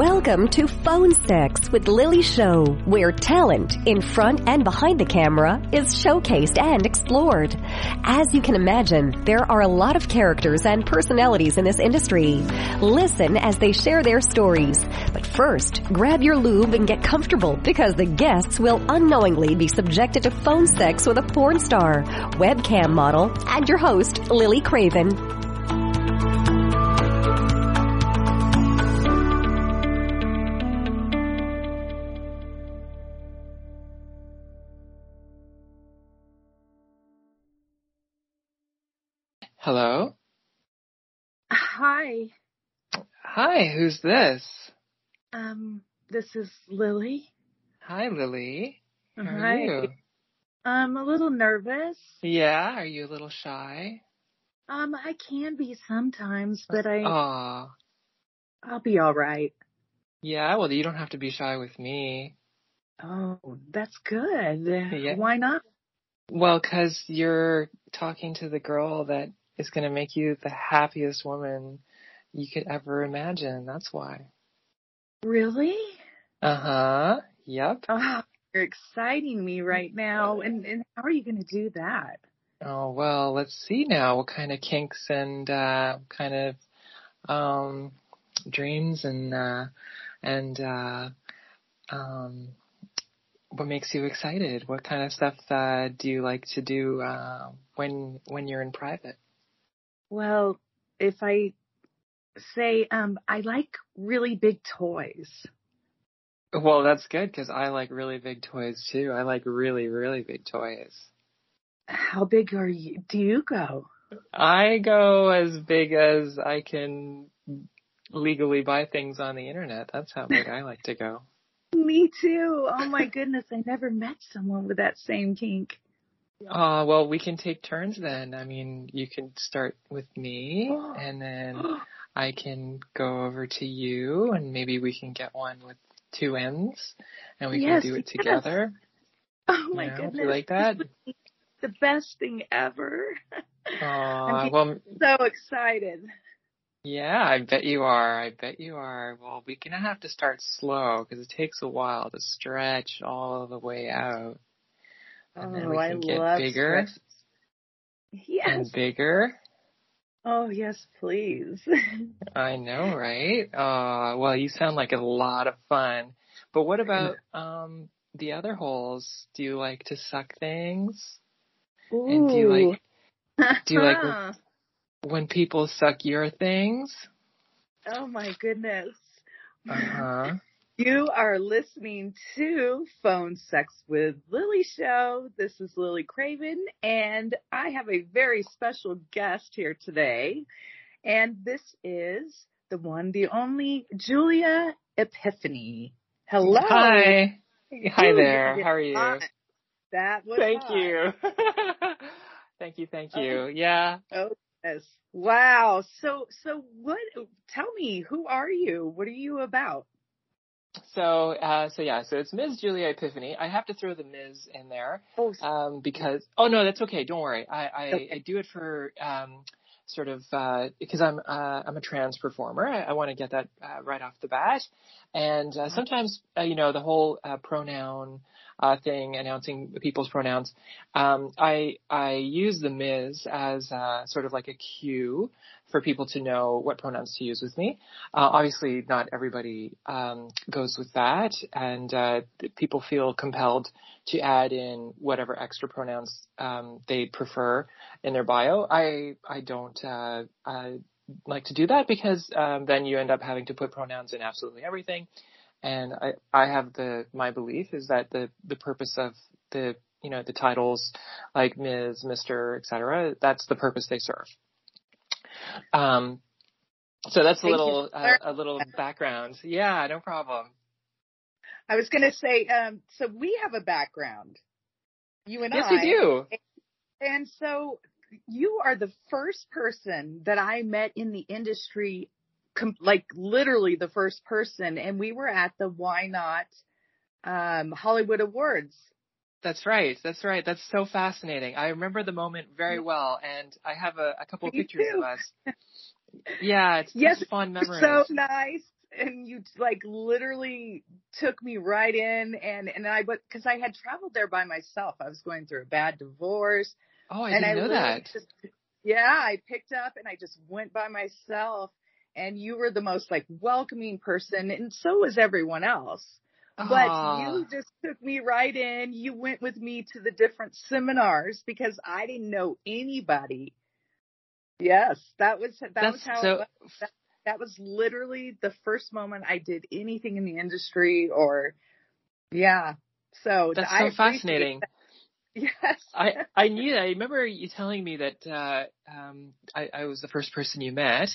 Welcome to Phone Sex with Lily Show, where talent in front and behind the camera is showcased and explored. As you can imagine, there are a lot of characters and personalities in this industry. Listen as they share their stories. But first, grab your lube and get comfortable because the guests will unknowingly be subjected to phone sex with a porn star, webcam model, and your host, Lily Craven. Hello? Hi. Hi, who's this? Um, this is Lily. Hi, Lily. How Hi. are you? I'm a little nervous. Yeah, are you a little shy? Um, I can be sometimes, but I Aw. I'll be all right. Yeah, well, you don't have to be shy with me. Oh, that's good. Yeah. Why not? Well, because you're talking to the girl that is going to make you the happiest woman you could ever imagine. That's why. Really? Uh-huh. Yep. Oh, you're exciting me right now. And and how are you going to do that? Oh, well, let's see now what kind of kinks and uh kind of um dreams and uh and uh um what makes you excited? What kind of stuff uh do you like to do uh when when you're in private? Well, if I say um I like really big toys. Well, that's good cuz I like really big toys too. I like really really big toys. How big are you? Do you go? I go as big as I can legally buy things on the internet. That's how big I like to go. Me too. Oh my goodness, I never met someone with that same kink. Uh, well, we can take turns then. I mean, you can start with me and then I can go over to you and maybe we can get one with two ends and we Yes, can do it yes. together. Oh my you know, goodness. you like that? This would be the best thing ever. Uh, getting- well, so excited. yeah, I bet you are. I bet you are. Well, we're gonna have to start slow because it takes a while to stretch all the way out. And then oh, we I can get love bigger stretches. Yes. and bigger. Oh yes, please. I know, right? Uh, well, you sound like a lot of fun. But what about um the other holes? Do you like to suck things? And do you like do you like- when people suck your things? oh my goodness. Uh huh. You are listening to Phone Sex with Lily Show. This is Lily Craven, and I have a very special guest here today. And this is the one, the only Julia Epiphany. Hello. Hi. Hi there. How are you? That was Thank hot. you. thank you. Thank you. Oh. Yeah. Oh, yes. Wow. So, so what, tell me, who are you? What are you about? So, uh, so yeah, so it's Ms. Julia Epiphany. I have to throw the Ms. in there. Oh, um, because oh no, that's okay. Don't worry. I I, Okay. I do it for um, sort of uh, because I'm uh, I'm a trans performer. I, I want to get that uh, right off the bat. And uh, sometimes uh, you know the whole uh, pronoun uh, thing, announcing people's pronouns. Um, I I use the Ms. as uh, sort of like a cue for people to know what pronouns to use with me. Uh, obviously, not everybody um, goes with that, and uh, people feel compelled to add in whatever extra pronouns um, they prefer in their bio. I I don't uh, uh, like to do that because um, then you end up having to put pronouns in absolutely everything. And I I have the my belief is that the the purpose of the you know the titles like Ms. Mister etc. That's the purpose they serve. Um, so that's a Thank little uh, a little background. Yeah, no problem. I was going to say, um, so we have a background. You and Yes, I. we do. And so you are the first person that I met in the industry, com- like literally the first person. And we were at the YNOT um, Hollywood Awards. That's right. That's right. That's so fascinating. I remember the moment very well, and I have a, a couple of Me pictures too. of us. Yeah, it's Yes, fun memories. So nice. and you like literally took me right in and and I but because I had traveled there by myself. I was going through a bad divorce. Oh, I and didn't I know that. Just, yeah, I picked up and I just went by myself and you were the most like welcoming person and so was everyone else. But Aw. you just took me right in. You went with me to the different seminars because I didn't know anybody. Yes, that was that That's was how so was. That, that was literally the first moment I did anything in the industry or yeah. So that's so fascinating. that. Yes. I I knew that. I remember you telling me that uh, um, I, I was the first person you met,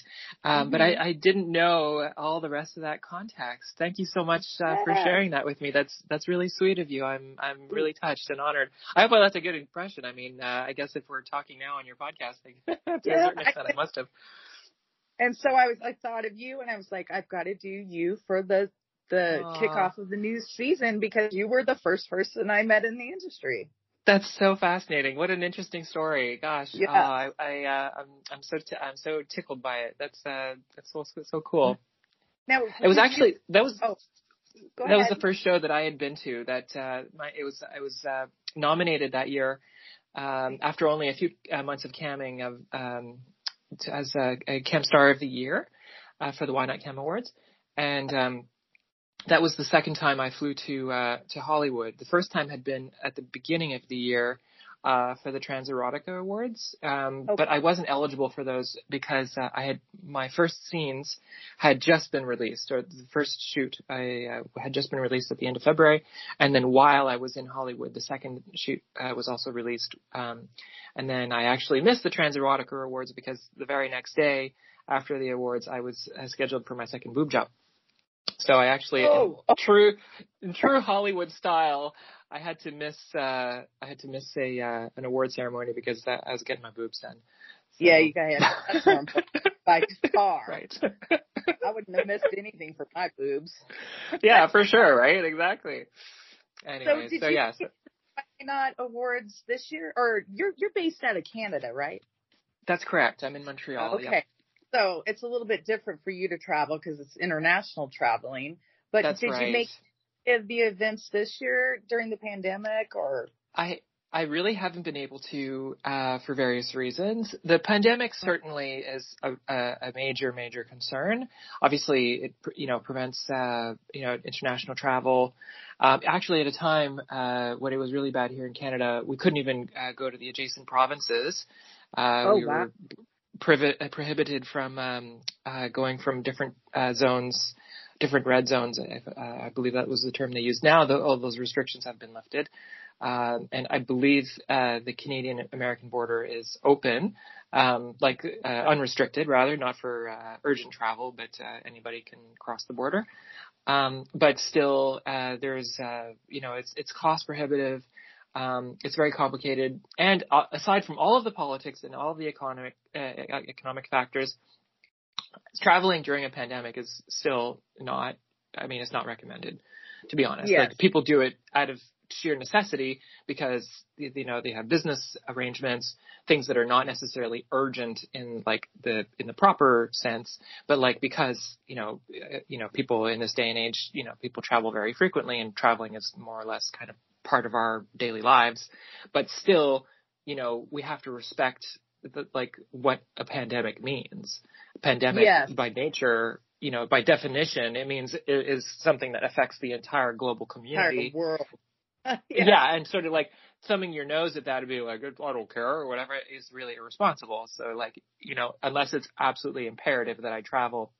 um, but I, Mhm. I didn't know all the rest of that context. Thank you so much uh, for sharing that with me. That's that's really sweet of you. I'm I'm really touched and honored. I hope I left a good impression. I mean, uh, I guess if we're talking now on your podcast, to a certain extent, I must have. And so I was, I thought of you and I was like, I've got to do you for the, the Aw. kickoff of the new season because you were the first person I met in the industry. That's so fascinating. What an interesting story. Gosh, Yeah. uh, I, I uh, I'm I'm so t- I'm so tickled by it. That's uh that's so so cool. Now, It was actually that was oh, that was the first show that I had been to. That uh, my it was I was uh, nominated that year um, after only a few uh, months of camming of um, to, as a, a Cam Star of the Year uh, for the YNOT Cam Awards, and um, that was the second time I flew to uh, to Hollywood. The first time had been at the beginning of the year. Uh, for the Transerotica Awards, um, Okay. but I wasn't eligible for those because uh, I had my first scenes had just been released, or the first shoot I uh, had just been released at the end of February, and then while I was in Hollywood, the second shoot uh, was also released, um, and then I actually missed the Transerotica Awards because the very next day after the awards, I was uh, scheduled for my second boob job. So I actually, Oh. in true, in true Hollywood style, I had to miss, uh, I had to miss a uh, an award ceremony because I was getting my boobs done. So- Yeah, you that's more by far. right. I wouldn't have missed anything for my boobs. yeah, for sure, right? Exactly. Anyway, did so, you yeah, so Not Awards this year? Or you're, you're based out of Canada, right? that's correct. I'm in Montreal. okay. So it's a little bit different for you to travel because it's international traveling. But That's did right. you make the events this year during the pandemic or? I I really haven't been able to uh, for various reasons. The pandemic certainly is a, a, a major major concern. Obviously, it you know prevents uh, you know international travel. Um, actually, at a time uh, when it was really bad here in Canada, we couldn't even uh, go to the adjacent provinces. Uh, Oh, we wow. were privi- uh, prohibited from um, uh, going from different uh, zones, different red zones. Uh, I believe that was the term they used. Now, the, all those restrictions have been lifted. Um, and I believe uh, the Canadian American border is open, um, like unrestricted, rather, not for urgent travel, but anybody can cross the border. Um, but still, there's, you know, it's it's cost prohibitive. Um, it's very complicated, and uh, aside from all of the politics and all of the economic uh, economic factors, traveling during a pandemic is still not. I mean, it's not recommended, to be honest. Yes. Like people do it out of sheer necessity because you know they have business arrangements, things that are not necessarily urgent in like the in the proper sense, but like because you know you know people in this day and age, you know people travel very frequently, and traveling is more or less kind of part of our daily lives. But still, you know, we have to respect the, like what a pandemic means. Pandemic Yes. by nature, you know, by definition, it means it is something that affects the entire global community. Entire world. Yeah. and sort of like thumbing your nose at that and be like, I don't care or whatever is really irresponsible. So like, you know, unless it's absolutely imperative that I travel,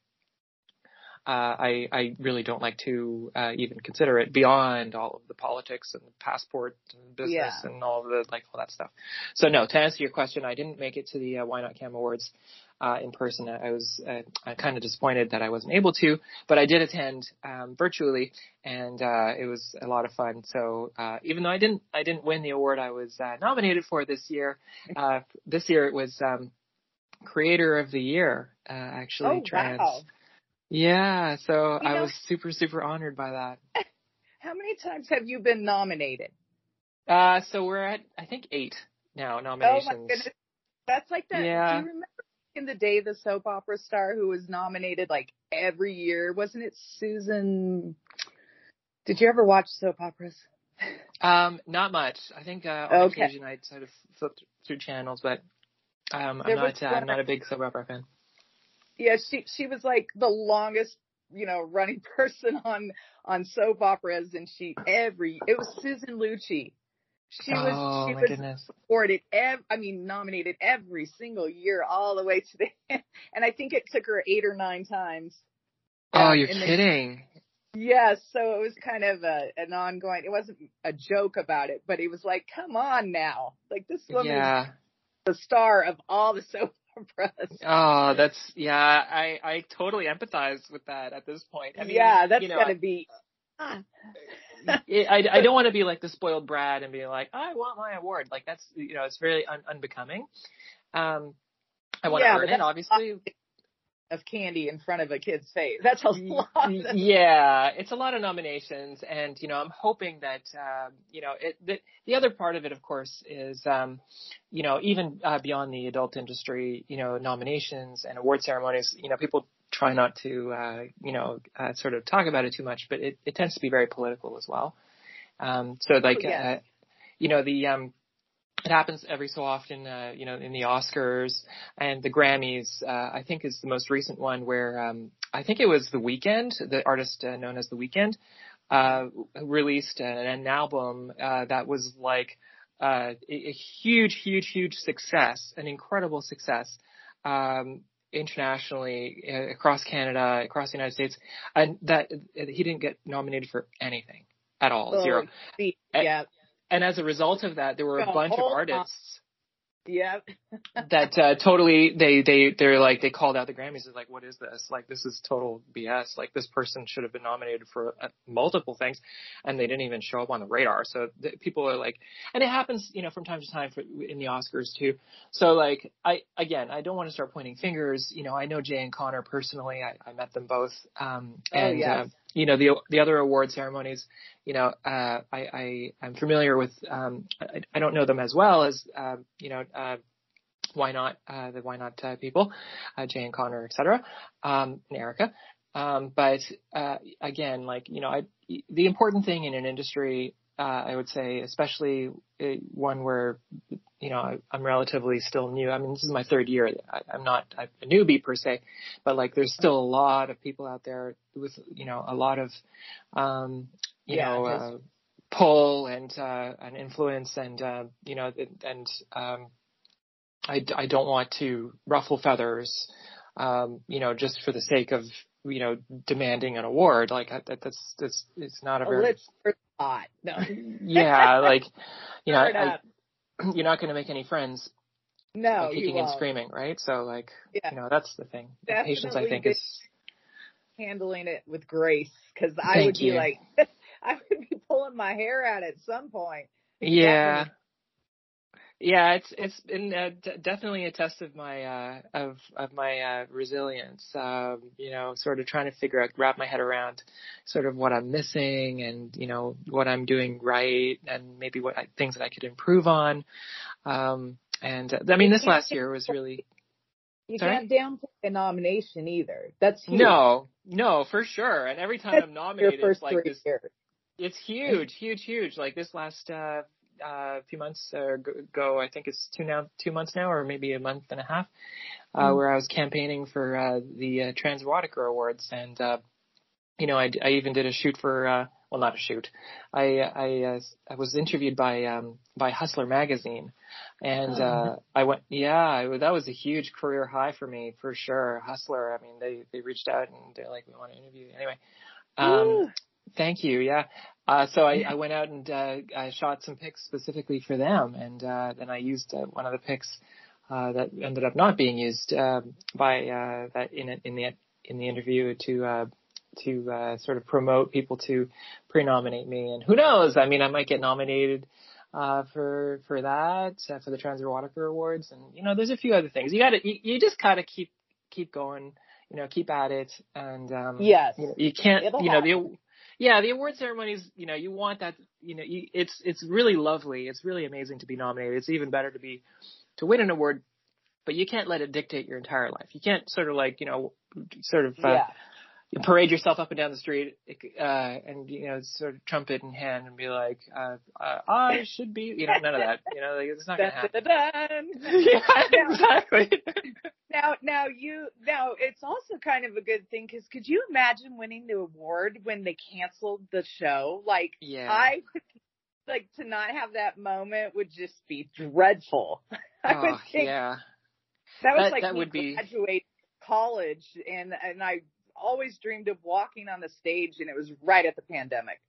uh, I, I really don't like to uh, even consider it beyond all of the politics and passport and business Yeah. and all of the like all that stuff. So no, to answer your question, I didn't make it to the uh, YNOT Cam Awards uh, in person. I was uh, kind of disappointed that I wasn't able to, but I did attend um, virtually, and uh, it was a lot of fun. So uh, even though I didn't I didn't win the award I was uh, nominated for this year, uh, this year it was um, Creator of the Year. Uh, actually, Oh, trans. wow. Yeah, so You I know- was super super honored by that. How many times have you been nominated? Uh, so we're at I think eight now nominations. Oh my goodness. That's like that. Yeah. Do you remember in the day the soap opera star who was nominated like every year? Wasn't it Susan? Did you ever watch soap operas? Um, not much. I think uh, on okay. occasion I sort of flip through channels, but um, I'm not. Uh, I'm not a big soap opera fan. Yeah, she she was like the longest, you know, running person on on soap operas, and she every it was Susan Lucci. She was oh, she was goodness. awarded ev- I mean nominated every single year all the way to the end. and I think it took her eight or nine times. Oh, um, you're kidding. Yes, so it was kind of a an ongoing. It wasn't a joke about it, but it was like, come on now, like this woman yeah. is the star of all the soap operas. Oh, that's yeah. I I totally empathize with that at this point. I mean, yeah, that's you know, gotta be. I I don't want to be like the spoiled brat and be like, I want my award. Like that's you know, it's very un- unbecoming. Um, I want yeah, to earn it, obviously of candy in front of a kid's face. That's a lot. yeah, it's a lot of nominations, and you know, I'm hoping that uh, you know, it, the, the other part of it, of course, is um, you know, even uh, beyond the adult industry, you know, nominations and award ceremonies, you know, people try not to uh, you know, uh, sort of talk about it too much, but it, it tends to be very political as well. Um, so like, oh, yes. uh, you know, the um, it happens every so often, uh, you know, in the Oscars and the Grammys. Uh, I think is the most recent one where um, I think it was The Weeknd, the artist uh, known as The Weeknd, uh, released an, an album uh, that was like uh, a, huge, huge, huge success, an incredible success. Um, internationally uh, across Canada, across the United States, and that he didn't get nominated for anything at all, oh, zero. Yeah, and as a result of that, there were a bunch of artists. Yeah. that uh, totally they they they're like they called out the Grammys as like what is this like this is total BS like this person should have been nominated for uh, multiple things and they didn't even show up on the radar so the, people are like and it happens you know from time to time for, in the Oscars too so like I again I don't want to start pointing fingers you know I know Jay and Connor personally I, I met them both um oh, and oh, yes. You know the the other award ceremonies you know uh i i i'm familiar with um i, I don't know them as well as um you know uh YNOT uh the YNOT uh, people uh jay and connor etc um and erica. Um but uh again like you know i the important thing in an industry uh i would say especially one where you know, I, I'm relatively still new. I mean, this is my third year. I, I'm not a newbie per se, but like there's still a lot of people out there with, you know, a lot of, um, you yeah, know, uh, pull and, uh, and influence and, uh, you know, and, um, I, I don't want to ruffle feathers, um, you know, just for the sake of, you know, demanding an award. Like that, that's, that's, it's not a very. Let's not. No. yeah. Like, you know, I, you're not going to make any friends. No, kicking and screaming, right? So like, yeah. you know, that's the thing. The patience, I think, is handling it with grace because I would you. be like, I would be pulling my hair out at some point. Yeah. Yeah, it's it's been uh, d- definitely a test of my uh, of of my uh, resilience. Um, you know, sort of trying to figure out, wrap my head around, sort of what I'm missing, and you know what I'm doing right, and maybe what I, things that I could improve on. Um, and uh, I mean, this last year was really. You Sorry? can't downplay a nomination either. That's huge. no, no, for sure. And every time That's I'm nominated, it's like this. years. It's huge, huge, huge. Like this last uh, uh, a few months ago, I think it's two now, two months now, or maybe a month and a half, uh, mm. where I was campaigning for uh, the uh, Transerotica Awards, and uh, you know, I, I even did a shoot for, uh, well, not a shoot. I I, uh, I was interviewed by um, by Hustler magazine, and oh. uh, I went, yeah, I, that was a huge career high for me for sure. Hustler, I mean, they they reached out and they're like, we want to interview you anyway. Um, Thank you. Yeah. Uh, so I, I went out and uh, I shot some pics specifically for them, and uh, then I used uh, one of the pics uh, that ended up not being used uh, by uh, that in in the in the interview to uh, to uh, sort of promote people to pre-nominate me. And who knows? I mean, I might get nominated uh, for for that uh, for the Transerotica Awards, and you know, there's a few other things. You got to you, you just gotta keep keep going. You know, keep at it, and um, yes, you, know, you can't. It'll you know, happen. the yeah, the award ceremonies, you know, you want that, you know, you, it's it's really lovely. It's really amazing to be nominated. It's even better to be to win an award. but you can't let it dictate your entire life. You can't sort of like, you know, sort of, uh, yeah. Parade yourself up and down the street, uh, and, you know, sort of trumpet in hand and be like, uh, uh I should be, you know, none of that, you know, like, it's not gonna happen. yeah, exactly. now, now you, now it's also kind of a good thing because could you imagine winning the award when they canceled the show? Like, Yeah. I would, like to not have that moment would just be dreadful. I would Oh, think yeah. that was that- like that would be- graduating college and, and I always dreamed of walking on the stage and it was right at the pandemic.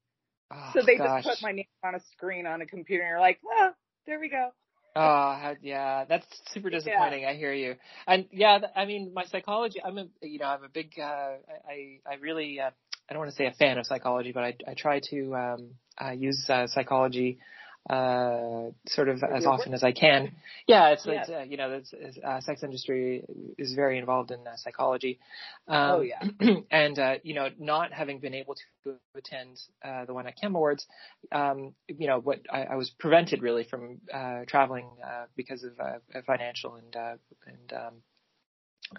Oh, So they gosh. just put my name on a screen on a computer and you're like, oh, there we go. Oh, yeah, that's super disappointing. I hear you. And yeah, I mean, my psychology, I'm a, you know, I'm a big, uh, I, I really, uh, I don't want to say a fan of psychology, but I, I try to, um, uh, use, uh, psychology, uh, sort of as often as I can. Yeah, it's, Yeah. it's uh, you know, it's, it's, uh, sex industry is very involved in uh, psychology. Um, Oh, yeah. and, uh, you know, not having been able to attend, uh, the YNOT Cam Awards, um, you know, what I, I was prevented really from, uh, traveling, uh, because of, uh, financial and, uh, and, um,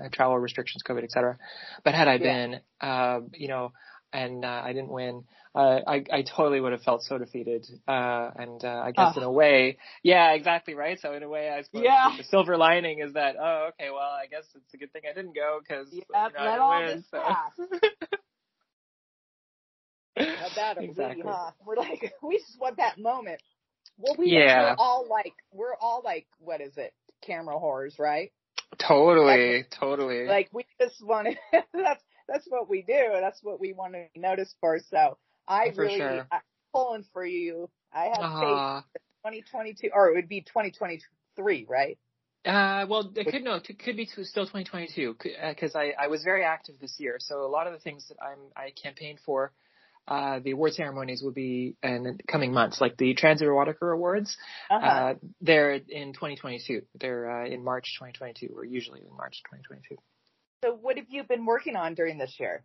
uh, travel restrictions, COVID, et cetera. But had I Yeah. been, um, you know, and, uh, I didn't win, uh, I, I totally would have felt so defeated. Uh, and, uh, I guess Oh. in a way, yeah, exactly, right? So in a way, I suppose Yeah. the silver lining is that, oh, okay, well, I guess it's a good thing I didn't go because, Yep, you know, let all win. this so. pass. Now Exactly. we, huh? We're like, we just want that moment. Well, we, Yeah. we're all like, we're all like, what is it? Camera whores, right? Totally, totally. Like we just want to, that's, that's what we do. That's what we want to be noticed for. So I For really, sure. I'm pulling for you. I have faith 2022, or it would be 2023, right? Uh, well, it could no, it could be to, still 2022 because I, I was very active this year. So a lot of the things that I'm I campaigned for, uh, the award ceremonies will be in the coming months, like the Transerotica Awards. Uh-huh. Uh, they're in 2022. They're uh, in March 2022, or usually in March 2022. So what have you been working on during this year?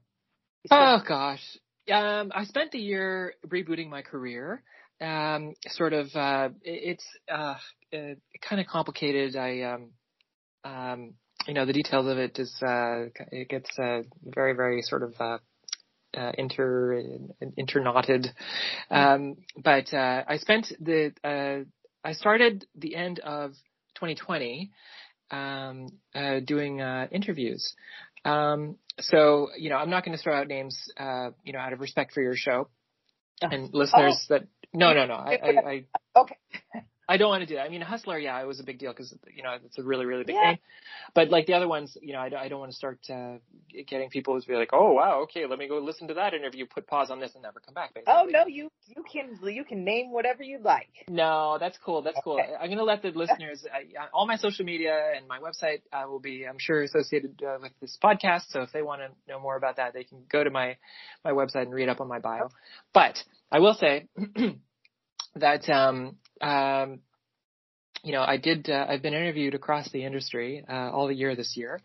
Oh gosh. Um, I spent the year rebooting my career. Um, sort of, uh, it's, uh, uh kind of complicated. I, um, um, you know, the details of it is, uh, it gets, uh, very, very sort of, uh, uh, inter, interknotted. Um, but, uh, I spent the, uh, I started the end of 2020, um, uh, doing, uh, interviews. Um, so, you know, I'm not going to throw out names, uh, you know, out of respect for your show and listeners that, no, no, no, I, I, I, Okay. I don't want to do that. I mean, Hustler, yeah, it was a big deal because, you know, it's a really, really big Yeah. name. But like the other ones, you know, I, don't- I don't want to start, uh, getting people to be like, oh, wow, okay, let me go listen to that interview, put pause on this and never come back. Basically. Oh no, you you can you can name whatever you like. No, that's cool. That's cool. I'm going to let the listeners, I, all my social media and my website uh, will be, I'm sure, associated uh, with this podcast. So if they want to know more about that, they can go to my, my website and read up on my bio. But I will say that, um, um, you know, I did, uh, I've been interviewed across the industry, uh, all the year this year.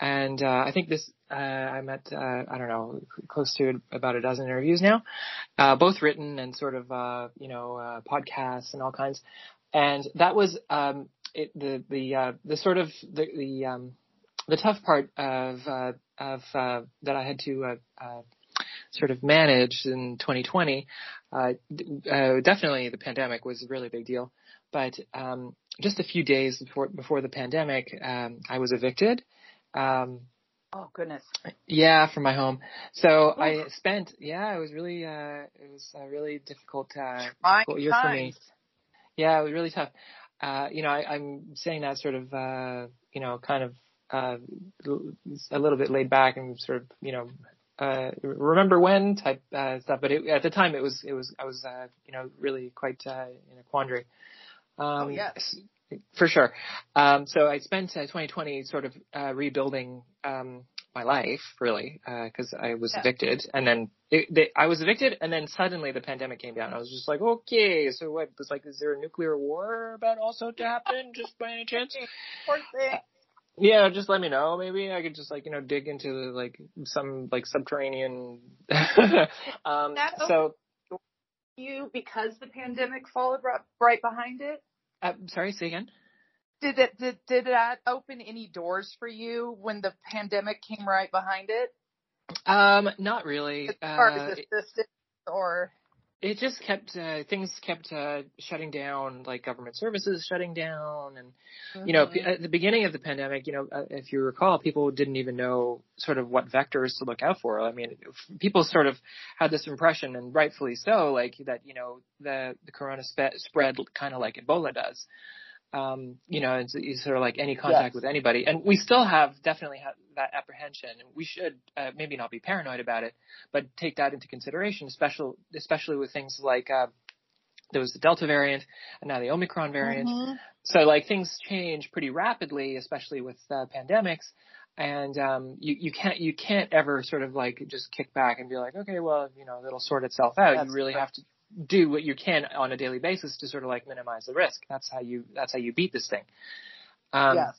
And, uh, I think this, uh, I'm at, uh, I don't know, close to about a dozen interviews now, uh, both written and sort of, you know, podcasts and all kinds. And that was, um, it, the, the, the sort of, the, the, um, the tough part of, of, that I had to, sort of managed in 2020, uh, uh, definitely the pandemic was a really big deal. But, um, just a few days before, before the pandemic, um, I was evicted. Um, Oh goodness. yeah, from my home. So I spent, yeah, it was really, uh, it was a really difficult, uh, difficult year for me. Yeah, it was really tough. Uh, you know, I, I'm saying that sort of, uh, you know, kind of, uh, a little bit laid back and sort of, you know, uh, remember when type, uh, stuff. But it, at the time it was, it was, I was, uh, you know, really quite, uh, in a quandary. Um, Oh, yes. for sure. Um, so I spent uh, 2020 sort of uh, rebuilding um, my life, really, because I was Yeah. evicted, and then it, they, I was evicted, and then suddenly the pandemic came down. I was just like, okay, so what? It's like, is there a nuclear war about also to happen, just by any chance? Poor thing. Yeah, just let me know. Maybe I could just like you know dig into like some like subterranean. um, so You because the pandemic followed right, right behind it. uh, sorry, say again. did it did, did that open any doors for you when the pandemic came right behind it? Um, not really. As far Uh, as assistance or it just kept uh, things kept uh, shutting down, like government services shutting down, and you know, Mhm. p- at the beginning of the pandemic, you know, uh, if you recall, people didn't even know sort of what vectors to look out for. I mean, f- people sort of had this impression, and rightfully so, like that, you know, the the corona spread kind of like Ebola does. Um, you know, it's, it's sort of like any contact Yes. with anybody, and we still have definitely have that apprehension, we should uh, maybe not be paranoid about it, but take that into consideration, especially especially with things like uh, there was the Delta variant and now the Omicron variant. Mhm. So like things change pretty rapidly, especially with uh, pandemics. And um, you you can't you can't ever sort of like just kick back and be like, okay, well, you know, it'll sort itself out. That's you really right. have to do what you can on a daily basis to sort of like minimize the risk. That's how you that's how you beat this thing. Um, yes.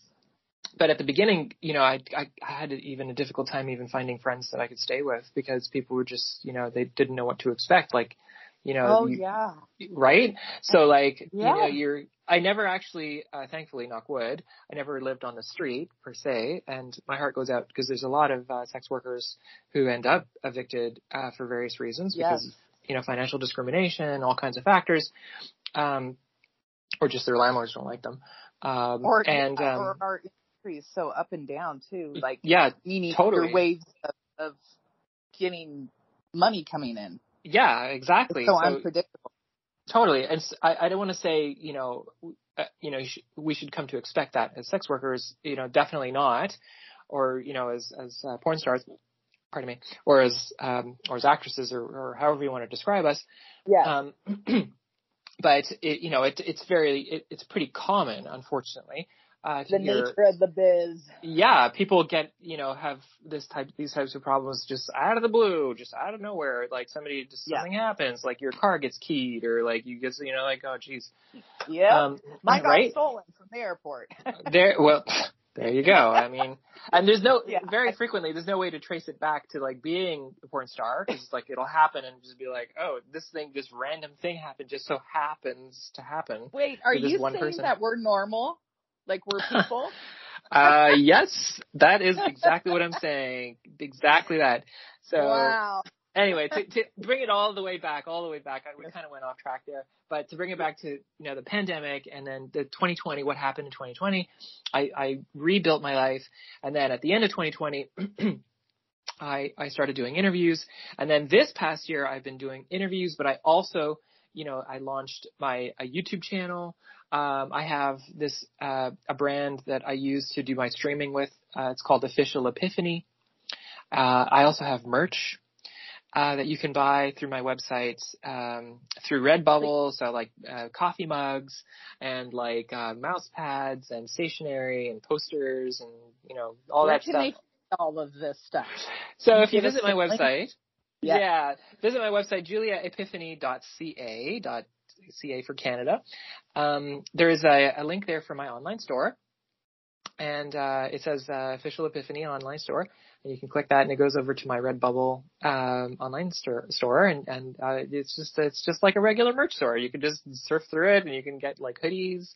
but at the beginning, you know, I, I I had even a difficult time even finding friends that I could stay with because people were just, you know, they didn't know what to expect. Like, you know, Oh you, yeah. right? So like, you know, Yeah. you're, I never actually, uh, thankfully, knock wood, I never lived on the street per se, and my heart goes out because there's a lot of uh, sex workers who end up evicted uh, for various reasons because, Yes. You know, financial discrimination, all kinds of factors, um, or just their landlords don't like them. Um, Or and, yeah, um, or our industry is so up and down too. Like yeah, you need totally. waves of, of getting money coming in. yeah, exactly. It's so, unpredictable. Totally. And I, I don't want to say, you know, uh, you know, we should come to expect that as sex workers, you know, definitely not. Or, you know, as, as uh, porn stars, pardon me, or as, um, or as actresses or, or however you want to describe us. Yeah. Um, but it, you know, it, it's very, it, it's pretty common, unfortunately. Uh, the hear, nature of the biz. yeah, people get, you know, have this type, these types of problems just out of the blue, just out of nowhere. Like somebody, just Yeah. something happens, like your car gets keyed or like you get, you know, like, oh geez. Yeah. Um, Mine got right? stolen from the airport. there, well, there you go. I mean, and there's no, Yeah. very frequently, there's no way to trace it back to like being a porn star because like it'll happen and just be like, oh, this thing, this random thing happened, just so happens to happen. Wait, are For this you one saying person. that we're normal? Like we're people? Uh, yes, that is exactly what I'm saying. Exactly that. So, wow. Anyway, to, to bring it all the way back, all the way back, I, we kind of went off track there. But to bring it back to you know the pandemic and then the 2020, what happened in 2020, I, I rebuilt my life, and then at the end of 2020. I, I started doing interviews and then this past year I've been doing interviews, but I also, you know, I launched my a YouTube channel. Um, I have this, uh, a brand that I use to do my streaming with. Uh, it's called Official Epiphany. Uh, I also have merch uh, that you can buy through my website um, through Redbubble. So like uh, coffee mugs and like uh, mouse pads and stationery and posters and you know all Where that can stuff. they all of this stuff? So if you visit my website, Yeah. yeah. visit my website juliaepiphany.ca ca for Canada. Um, there is a, a link there for my online store, and uh, it says uh, official Epiphany online store, and you can click that, and it goes over to my Redbubble um, online store, store, and and uh, it's just it's just like a regular merch store. You can just surf through it, and you can get like hoodies.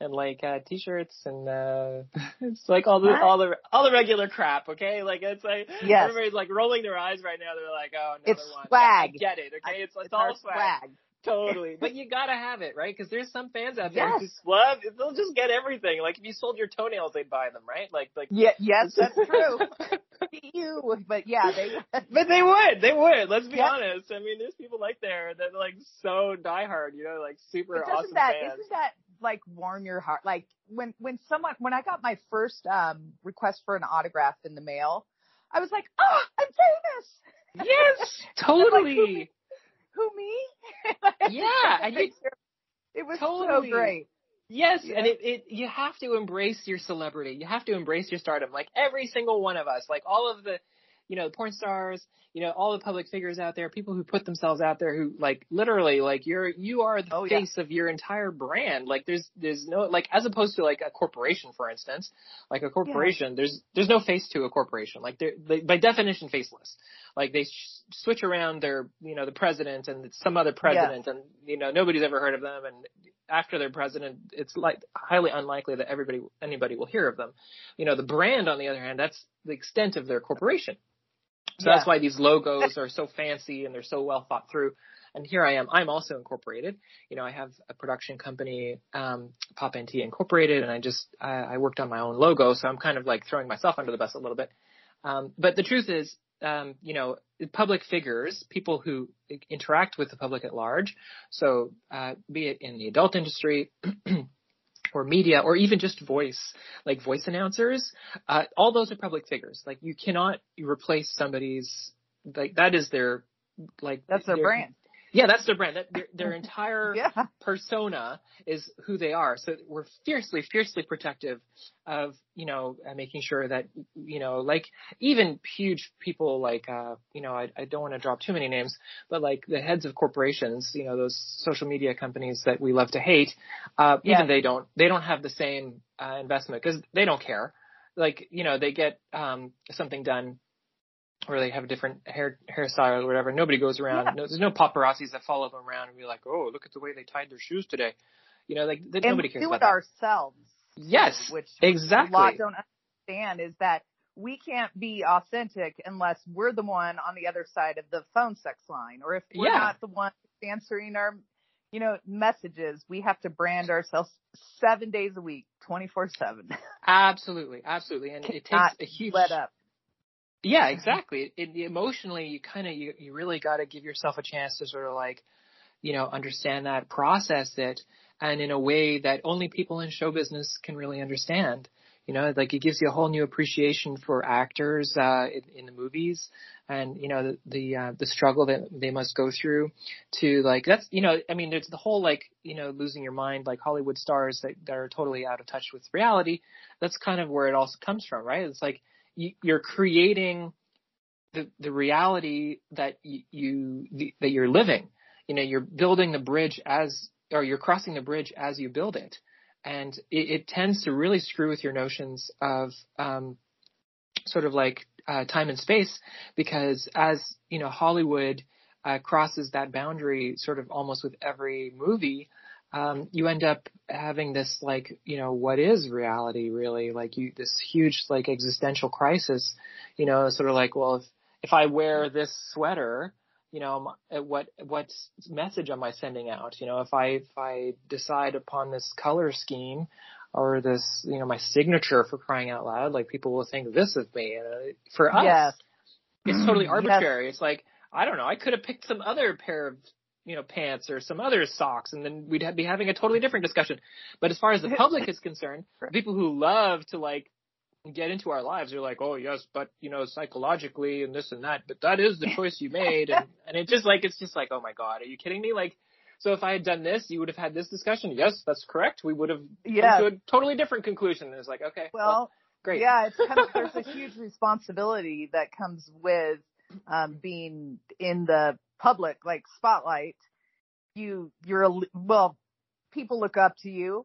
And like uh, t-shirts and uh it's like all the Right. all the all the regular crap, okay? Like it's like Yes. everybody's like rolling their eyes right now. They're like, oh, another It's one. swag. I get it, okay? It's, it's, our all swag. Totally. But you gotta have it, right? Because there's some fans out there Yes. who just love, they'll just get everything. Like if you sold your toenails, they'd buy them, right? Like, like, Yeah, yes, that's true. you, but yeah, they. but they would, they would. Let's be Yep. honest. I mean, there's people like there that are like so diehard, you know, like super But doesn't awesome that fans. not that like warm your heart? Like when when someone when I got my first um request for an autograph in the mail, I was like, oh, I'm famous. Yes, Like, totally. Who me? Yeah, and you- it was Totally. so great. Yes, Yeah. and it, it you have to embrace your celebrity. You have to embrace your stardom. Like every single one of us, like all of the, you know, porn stars, you know, all the public figures out there, people who put themselves out there who like literally like you're you are the Oh, yeah. face of your entire brand. Like there's there's no like as opposed to like a corporation for instance. Like a corporation, there's there's no face to a corporation. Like they're they, by definition faceless. Like they sh- switch around their, you know, the president and some other president and you know, nobody's ever heard of them and after they're president, it's like highly unlikely that everybody, anybody will hear of them. You know, the brand, on the other hand, that's the extent of their corporation. So yeah. that's why these logos are so fancy and they're so well thought through. And here I am. I'm also incorporated. You know, I have a production company, um, Pop NT Incorporated, and I just I, I worked on my own logo, so I'm kind of like throwing myself under the bus a little bit. Um, but the truth is, um, you know, public figures, people who interact with the public at large, so uh, be it in the adult industry. or media or even just voice, like voice announcers, uh, all those are public figures. Like you cannot replace somebody's, like that is their, like. That's their, their brand. Yeah, that's their brand. That, their, their entire yeah. persona is who they are. So we're fiercely, fiercely protective of, you know, uh, making sure that, you know, like even huge people like, uh, you know, I, I don't want to drop too many names, but like the heads of corporations, you know, those social media companies that we love to hate, uh, yeah. even they don't, they don't have the same, uh, investment because they don't care. Like, you know, they get, um, something done or they have a different hair hairstyle or whatever. Nobody goes around. Yeah. No, there's no paparazzis that follow them around and be like, "Oh, look at the way they tied their shoes today." You know, like and nobody cares do about it that. ourselves. Yes, which exactly. a lot don't understand is that we can't be authentic unless we're the one on the other side of the phone sex line, or if we're yeah. not the one answering our, you know, messages. We have to brand ourselves seven days a week, twenty four seven. Absolutely, absolutely, and it takes a huge let up yeah, exactly. It, it, emotionally, you kind of you, you really got to give yourself a chance to sort of like, you know, understand that, process it, and in a way that only people in show business can really understand. You know, like it gives you a whole new appreciation for actors uh, in, in the movies, and you know the the, uh, the struggle that they must go through to like that's you know I mean there's the whole like you know losing your mind like Hollywood stars that, that are totally out of touch with reality. That's kind of where it also comes from, right? It's like you're creating the the reality that you that you're living. You know, you're building the bridge as or you're crossing the bridge as you build it, and it, it tends to really screw with your notions of um, sort of like uh, time and space because as you know Hollywood uh, crosses that boundary sort of almost with every movie um, you end up having this like, you know, what is reality really? Like you, this huge like existential crisis, you know, sort of like, well, if, if I wear this sweater, you know, what, what message am I sending out? You know, if I, if I decide upon this color scheme or this, you know, my signature for crying out loud, like people will think this of me. And uh, for us, yes. it's totally arbitrary. Yes. It's like, I don't know, I could have picked some other pair of you know, pants or some other socks, and then we'd be having a totally different discussion. But as far as the public is concerned, people who love to like get into our lives are like, oh yes, but you know, psychologically and this and that, but that is the choice you made, and and it just like it's just like, oh my god, are you kidding me? Like, so if I had done this, you would have had this discussion. Yes, that's correct. We would have yeah. come to a totally different conclusion. And it's like, okay, well, well great. Yeah, it's kind of there's a huge responsibility that comes with um, being in the public, like spotlight, you, you're, a, well, people look up to you,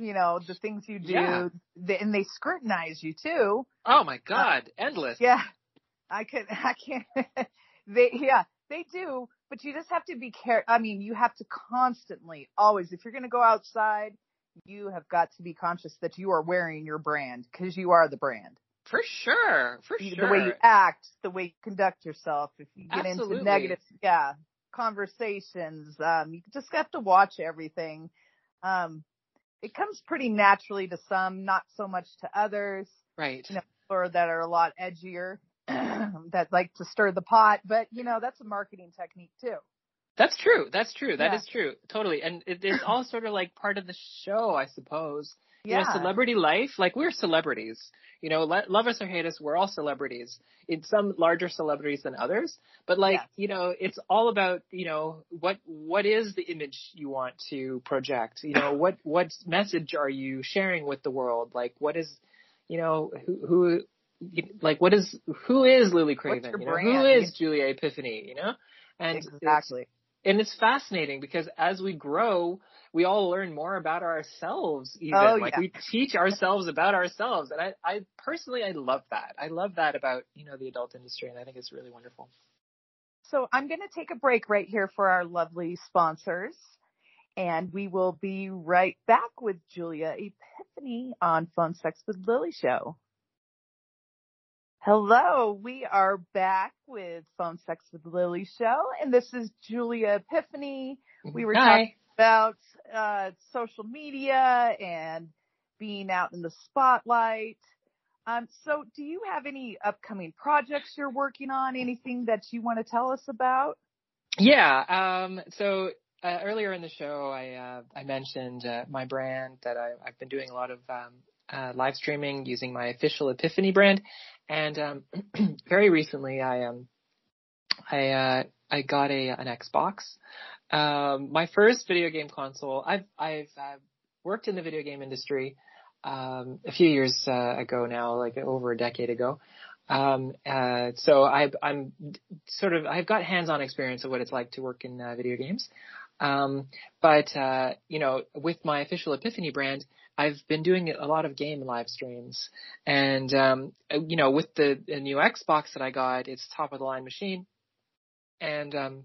you know, the things you do, yeah. they, and they scrutinize you too. Oh my uh, God, uh, endless. Yeah. I could, I can't, they, yeah, they do, but you just have to be care. I mean, you have to constantly, always, if you're going to go outside, you have got to be conscious that you are wearing your brand because you are the brand. For sure, for the, sure. The way you act, the way you conduct yourself. If you get Absolutely. into negative, yeah, conversations, um, you just have to watch everything. Um, it comes pretty naturally to some, not so much to others. Right. You know, or that are a lot edgier, that like to stir the pot. But you know, that's a marketing technique too. That's true. That's true. That yeah. is true. Totally. And it, it's all sort of like part of the show, I suppose. Yeah. You know, celebrity life, like we're celebrities. You know, love us or hate us, we're all celebrities. In some larger celebrities than others, but like, yeah. you know, it's all about, you know, what what is the image you want to project? You know, what what message are you sharing with the world? Like, what is, you know, who who like what is who is Lily Craven? You know, who is Julia Epiphany? You know, and exactly and it's fascinating because as we grow, we all learn more about ourselves even. Oh, like yeah. we teach ourselves about ourselves. And I, I personally, I love that. I love that about, you know, the adult industry. And I think it's really wonderful. So I'm going to take a break right here for our lovely sponsors. And we will be right back with Julia Epiphany on Phone Sex with Lily Show. Hello, we are back with Phone Sex with Lily Show, and this is Julia Epiphany. We were Hi. talking about uh, social media and being out in the spotlight. Um, so, do you have any upcoming projects you're working on? Anything that you want to tell us about? Yeah. Um, so uh, earlier in the show, I uh, I mentioned uh, my brand that I, I've been doing a lot of um, uh, live streaming using my official Epiphany brand, and um, very recently I um I uh, I got a an Xbox, um, my first video game console. I've I've worked in the video game industry um, a few years uh, ago now, like over a decade ago. Um, uh, so I, I'm sort of, I've got hands-on experience of what it's like to work in uh, video games. Um, but, uh, you know, with my official Epiphany brand, I've been doing a lot of game live streams. And, um, you know, with the, the new Xbox that I got, it's top of the line machine. And, um,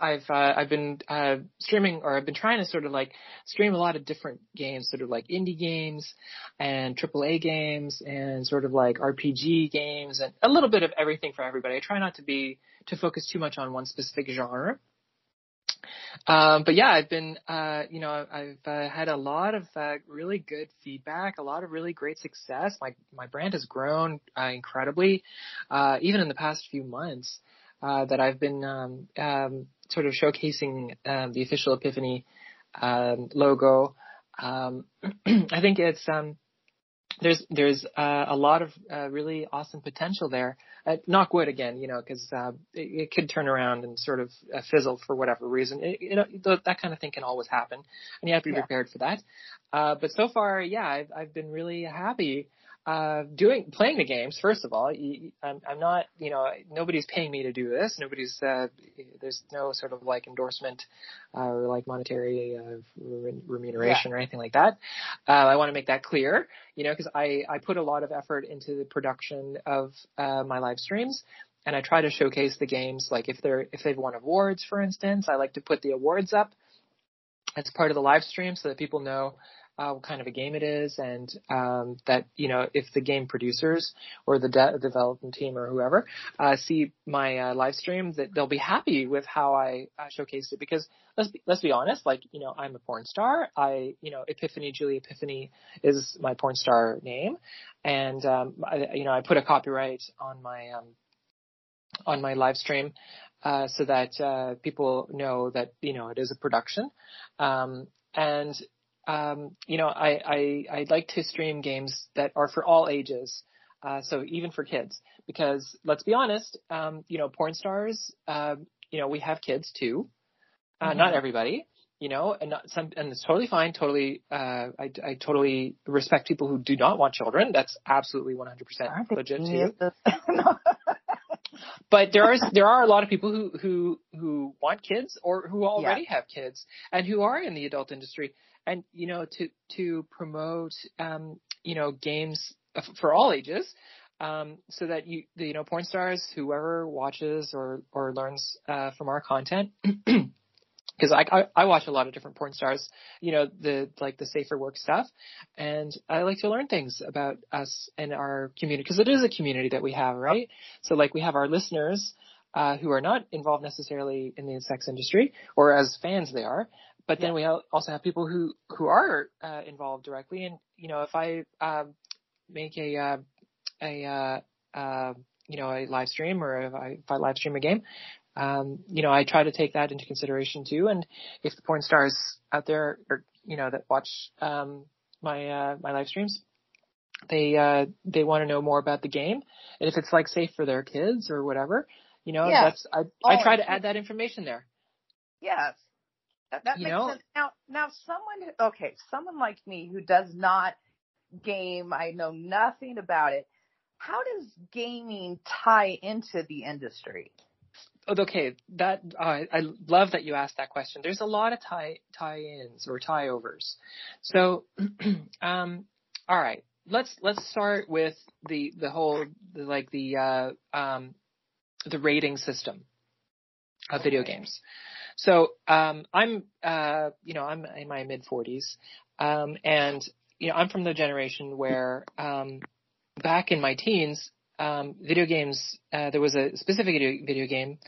I've uh, I've been uh, streaming or I've been trying to sort of like stream a lot of different games, sort of like indie games and AAA games and sort of like RPG games and a little bit of everything for everybody. I try not to be to focus too much on one specific genre. Um, but yeah, I've been, uh, you know, I've uh, had a lot of uh, really good feedback, a lot of really great success. My my brand has grown uh, incredibly, uh, even in the past few months. Uh, that I've been um, um, sort of showcasing um, the official Epiphany um, logo. Um, I think it's um, there's there's uh, a lot of uh, really awesome potential there. Uh, knock wood again, you know, because uh, it, it could turn around and sort of uh, fizzle for whatever reason. It, you know, th- that kind of thing can always happen, and you have to be Yeah. prepared for that. Uh, but so far, yeah, I've I've been really happy uh, doing playing the games. First of all, You- I'm, I'm not, you know, nobody's paying me to do this. Nobody's uh, there's no sort of like endorsement uh, or like monetary uh, re- remuneration or anything like that. Uh, I want to make that clear, you know, because I I put a lot of effort into the production of uh, my live streams. And I try to showcase the games, like if they're if they've won awards, for instance, I like to put the awards up as part of the live stream so that people know uh, what kind of a game it is, and um, that you know if the game producers or the de- development team or whoever uh, see my uh, live stream, that they'll be happy with how I uh, showcased it. Because let's be, let's be honest, like you know I'm a porn star. I you know Epiphany Julia Epiphany is my porn star name, and um, I, you know I put a copyright on my um, on my live stream uh, so that uh, people know that you know it is a production. Um, and um, you know, I, I I like to stream games that are for all ages, uh, so even for kids. Because let's be honest, um, you know, porn stars, um, you know, we have kids too. Uh, Mhm. Not everybody, you know, and not some, and it's totally fine. Totally, uh, I I totally respect people who do not want children. That's absolutely 100% Aren't they legit too? No. but there are there are a lot of people who who who want kids or who already have kids and who are in the adult industry and you know to to promote um you know games for all ages um so that you the, you know porn stars whoever watches or or learns uh from our content because I, I I watch a lot of different porn stars, you know, the like the safer work stuff, and I like to learn things about us and our community because it is a community that we have, right? So like we have our listeners uh, who are not involved necessarily in the sex industry or as fans they are, but then we also have people who who are uh, involved directly, and you know, if I um, make a uh, a uh, uh, you know a live stream or if I, if I live stream a game, um, you know, I try to take that into consideration too. And if the porn stars out there, or you know, that watch um, my uh, my live streams, they uh, they want to know more about the game, and if it's like safe for their kids or whatever, you know, Yeah. that's I I Oh, try to add that information there. Yes. That, that makes know? sense. Now, now someone, okay, someone like me who does not game, I know nothing about it. How does gaming tie into the industry? Oh, Okay, that uh, I love that you asked that question. There's a lot of tie tie-ins or tie-overs. So, um, all right, let's let's start with the the whole the, like the uh, um, the rating system of video games. So um, I'm, uh, you know, I'm in my mid 40s, um, and you know, I'm from the generation where um, back in my teens, um, video games. Uh, there was a specific video, game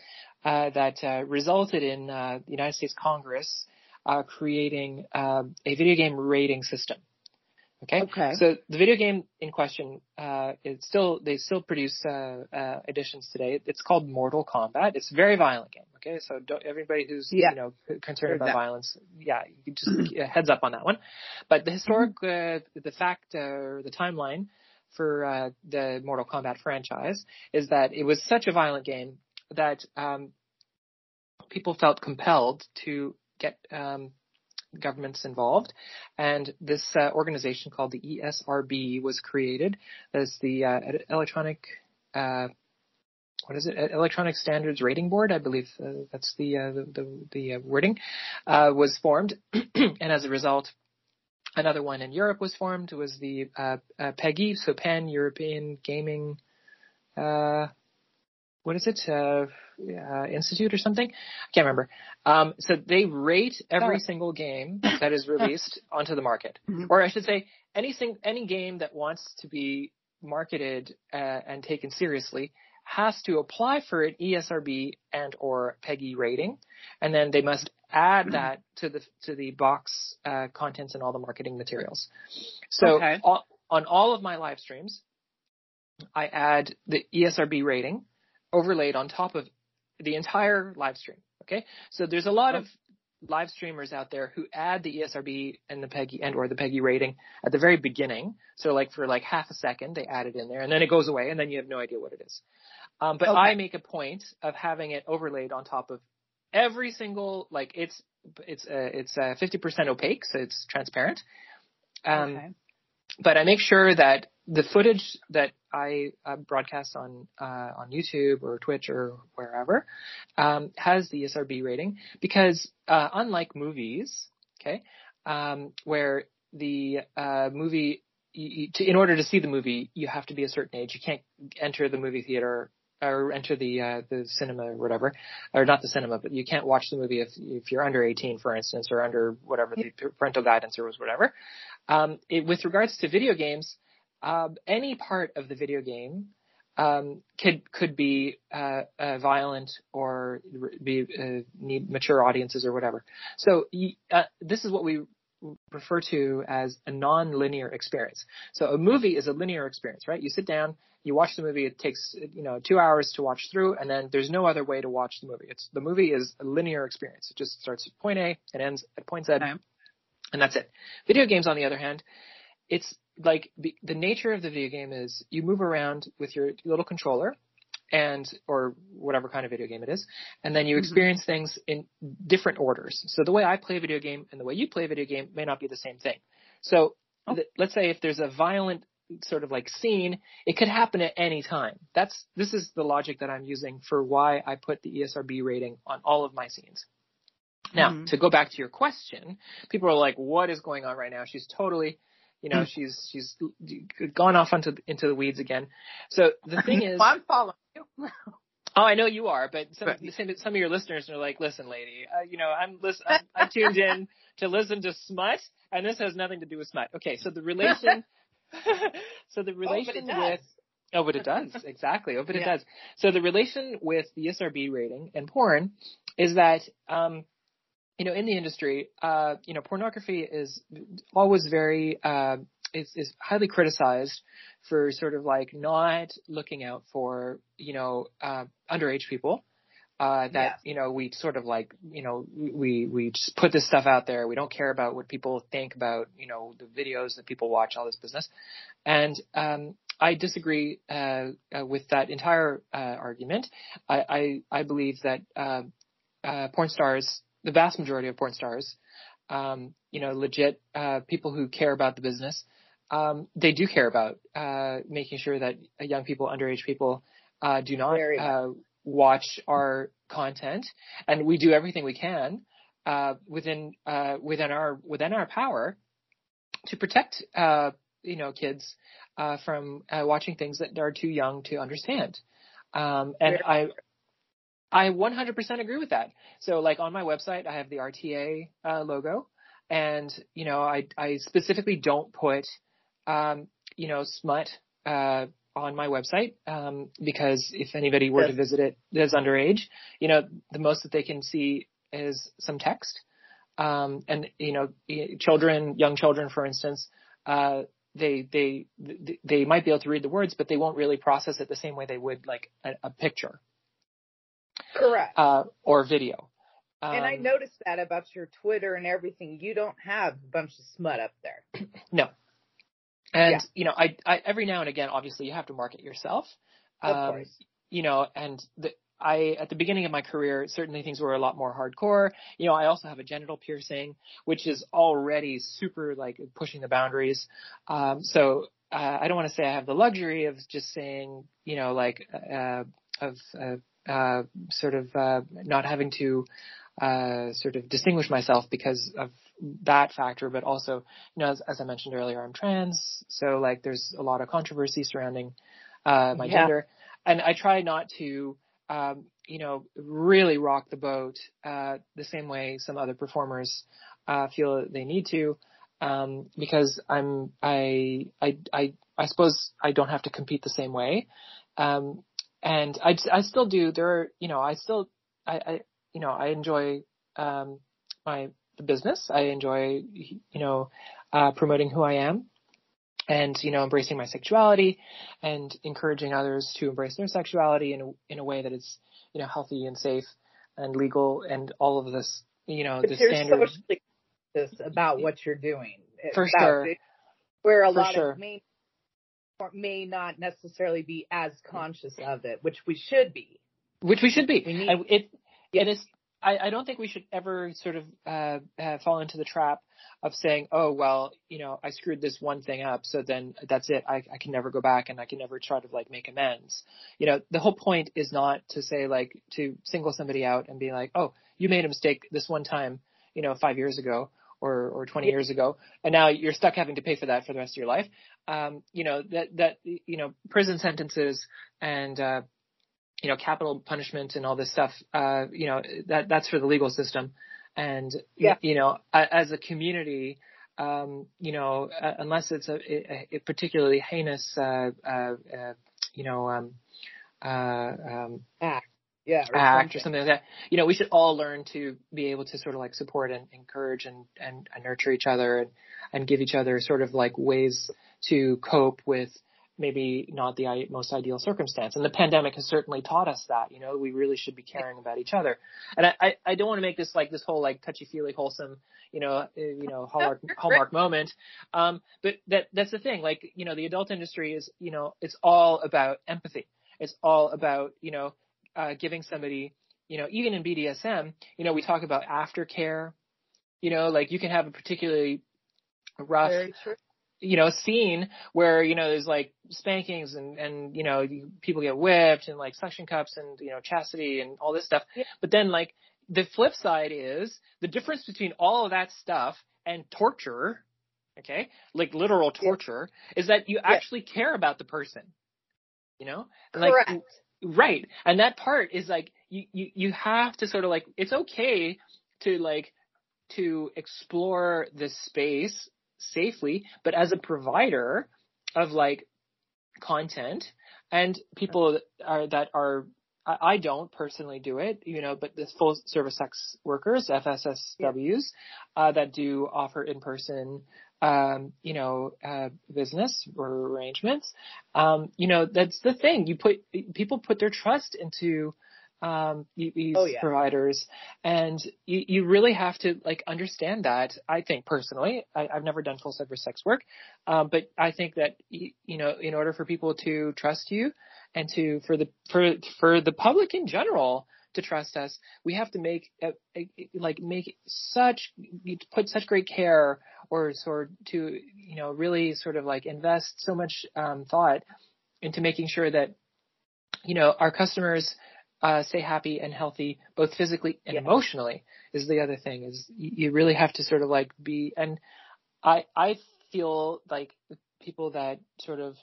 uh, that uh, resulted in uh, the United States Congress uh, creating uh, a video game rating system. Okay. Okay. So the video game in question uh, is still they still produce uh, uh, editions today. It's called Mortal Kombat. It's a very violent game. Okay, so don't, everybody who's Yeah. you know concerned about violence, yeah, you just uh, heads up on that one. But the historic, uh, the fact uh, or the timeline for uh, the Mortal Kombat franchise is that it was such a violent game that um, people felt compelled to get um, governments involved, and this uh, organization called the ESRB was created as the uh, electronic. Uh, what is it? Electronic Standards Rating Board, I believe uh, that's the uh, the the, the uh, wording, uh, was formed, and as a result, another one in Europe was formed. Was the PEGI, so Pan European Gaming. Uh, what is it? Uh, Institute or something? I can't remember. Um, so they rate every Oh. single game that is released onto the market, Mhm. or I should say, any sing- any game that wants to be marketed uh, and taken seriously has to apply for an ESRB and or PEGI rating, and then they must add that to the to the box uh, contents and all the marketing materials. So Okay. all, on all of my live streams, I add the ESRB rating overlaid on top of the entire live stream. Okay, so there's a lot of live streamers out there who add the ESRB and the PEGI and or the PEGI rating at the very beginning. So like for like half a second, they add it in there, and then it goes away, and then you have no idea what it is. Um, but Okay. I make a point of having it overlaid on top of every single like it's it's uh, it's uh, 50% opaque, so it's transparent. Um, okay. but I make sure that the footage that I uh, broadcast on uh, on YouTube or Twitch or wherever um, has the ESRB rating because uh, unlike movies, okay, um, where the uh, movie you, you, to, in order to see the movie you have to be a certain age. You can't enter the movie theater or enter the uh, the cinema or whatever, or not the cinema, but you can't watch the movie if if you're under 18, for instance, or under whatever the parental guidance or was whatever. Um, it, with regards to video games, um, any part of the video game um, could could be uh, uh, violent or be uh, need mature audiences or whatever. So uh, this is what we refer to as a non-linear experience. So a movie is a linear experience, right? You sit down, you watch the movie. It takes you know two hours to watch through, and then there's no other way to watch the movie. It's the movie is a linear experience. It just starts at point A and ends at point Z, and that's it. Video games, on the other hand, it's like the, the nature of the video game is you move around with your little controller and or whatever kind of video game it is and then you Mhm. experience things in different orders so the way i play a video game and the way you play a video game may not be the same thing so Oh. th- let's say if there's a violent sort of like scene it could happen at any time that's this is the logic that i'm using for why i put the esrb rating on all of my scenes now Mhm. to go back to your question people are like what is going on right now she's totally you know she's she's gone off onto into the weeds again so the thing is Well, I'm following you. Oh, I know you are, but some But- some, of your listeners are like, "Listen, lady, uh, you know, I'm listen, I'm, I tuned in to listen to smut, and this has nothing to do with smut." Okay, so the relation, so the relation it does. with oh, but it does exactly. Oh, but it does. So the relation with the SRB rating and porn is that, um, you know, in the industry, uh, you know, pornography is always very uh, is is highly criticized for sort of like not looking out for you know uh, underage people. Uh, that Yes. you know we sort of like you know we we just put this stuff out there. We don't care about what people think about you know the videos that people watch, all this business. And um, I disagree uh, uh, with that entire uh, argument. I, I I believe that uh, uh, porn stars, the vast majority of porn stars, um, you know, legit uh, people who care about the business, um, they do care about uh, making sure that young people, underage people, uh, do not uh, watch our content, and we do everything we can uh, within uh, within our within our power to protect uh, you know kids uh, from uh, watching things that are too young to understand. Um, and I I 100% agree with that. So like on my website, I have the RTA uh, logo, and you know I I specifically don't put um, you know smut uh, on my website um, because if anybody were yes. to visit it that's underage, you know the most that they can see is some text, um, and you know children, young children, for instance. Uh, they they they might be able to read the words, but they won't really process it the same way they would like a, a picture. Correct. Uh, or video. Um, and I um, noticed that about your Twitter and everything. You don't have a bunch of smut up there. No. And yeah. you know, I, I every now and again, obviously, you have to market yourself. Of um, course. You know, and the, I at the beginning of my career, certainly things were a lot more hardcore. You know, I also have a genital piercing, which is already super like pushing the boundaries. Um, so uh, I don't want to say I have the luxury of just saying, you know, like uh, of uh, uh, sort of uh, not having to uh, sort of distinguish myself because of that factor, but also, you know, as, as I mentioned earlier, I'm trans, so like there's a lot of controversy surrounding uh, my yeah. gender, and I try not to, um, you know, really rock the boat uh, the same way some other performers uh, feel they need to, um, because I'm I I I I suppose I don't have to compete the same way. Um, and I, I still do. There are, you know, I still, I, I you know, I enjoy um, my the business. I enjoy, you know, uh, promoting who I am, and you know, embracing my sexuality, and encouraging others to embrace their sexuality in a, in a way that is, you know, healthy and safe and legal, and all of this, you know, the standard. about what you're doing. For sure. It, where a For lot sure. of main may not necessarily be as conscious of it, which we should be. Which we should be. We need, it, it is. I, I don't think we should ever sort of uh, uh, fall into the trap of saying, "Oh, well, you know, I screwed this one thing up, so then that's it. I, I can never go back, and I can never try to like make amends." You know, the whole point is not to say like to single somebody out and be like, "Oh, you made a mistake this one time, you know, five years ago." Or, or 20 years ago, and now you're stuck having to pay for that for the rest of your life. Um, you know that that you know prison sentences and uh, you know capital punishment and all this stuff. Uh, you know that that's for the legal system, and yeah. you know as a community. Um, you know, uh, unless it's a, a, a particularly heinous, uh, uh, uh you know, um, uh, um, act yeah, or act something. or something like that. You know, we should all learn to be able to sort of like support and encourage and, and, and nurture each other and, and give each other sort of like ways to cope with maybe not the most ideal circumstance. And the pandemic has certainly taught us that, you know, we really should be caring about each other. And I, I, I don't want to make this like this whole like touchy feely wholesome, you know, uh, you know, hallmark, hallmark moment. Um, but that, that's the thing. Like, you know, the adult industry is, you know, it's all about empathy. It's all about, you know, uh, giving somebody, you know, even in BDSM, you know, we talk about aftercare. You know, like you can have a particularly rough, you know, scene where you know there's like spankings and and you know you, people get whipped and like suction cups and you know chastity and all this stuff. Yeah. But then like the flip side is the difference between all of that stuff and torture. Okay, like literal torture yeah. is that you actually yeah. care about the person. You know, and Correct. like Right. And that part is like you, you you have to sort of like it's okay to like to explore this space safely, but as a provider of like content and people that are that are I don't personally do it, you know, but the full service sex workers, FSSWs, yeah. uh, that do offer in person um, you know, uh, business or arrangements, um, you know, that's the thing. You put people put their trust into um, these oh, yeah. providers, and you, you really have to like understand that. I think personally, I, I've never done full service sex work, um, but I think that you know, in order for people to trust you and to for the for for the public in general to trust us, we have to make a, a, like make such put such great care or sort to you know really sort of like invest so much um, thought into making sure that you know our customers uh, stay happy and healthy both physically and yeah. emotionally is the other thing is you really have to sort of like be and I I feel like people that sort of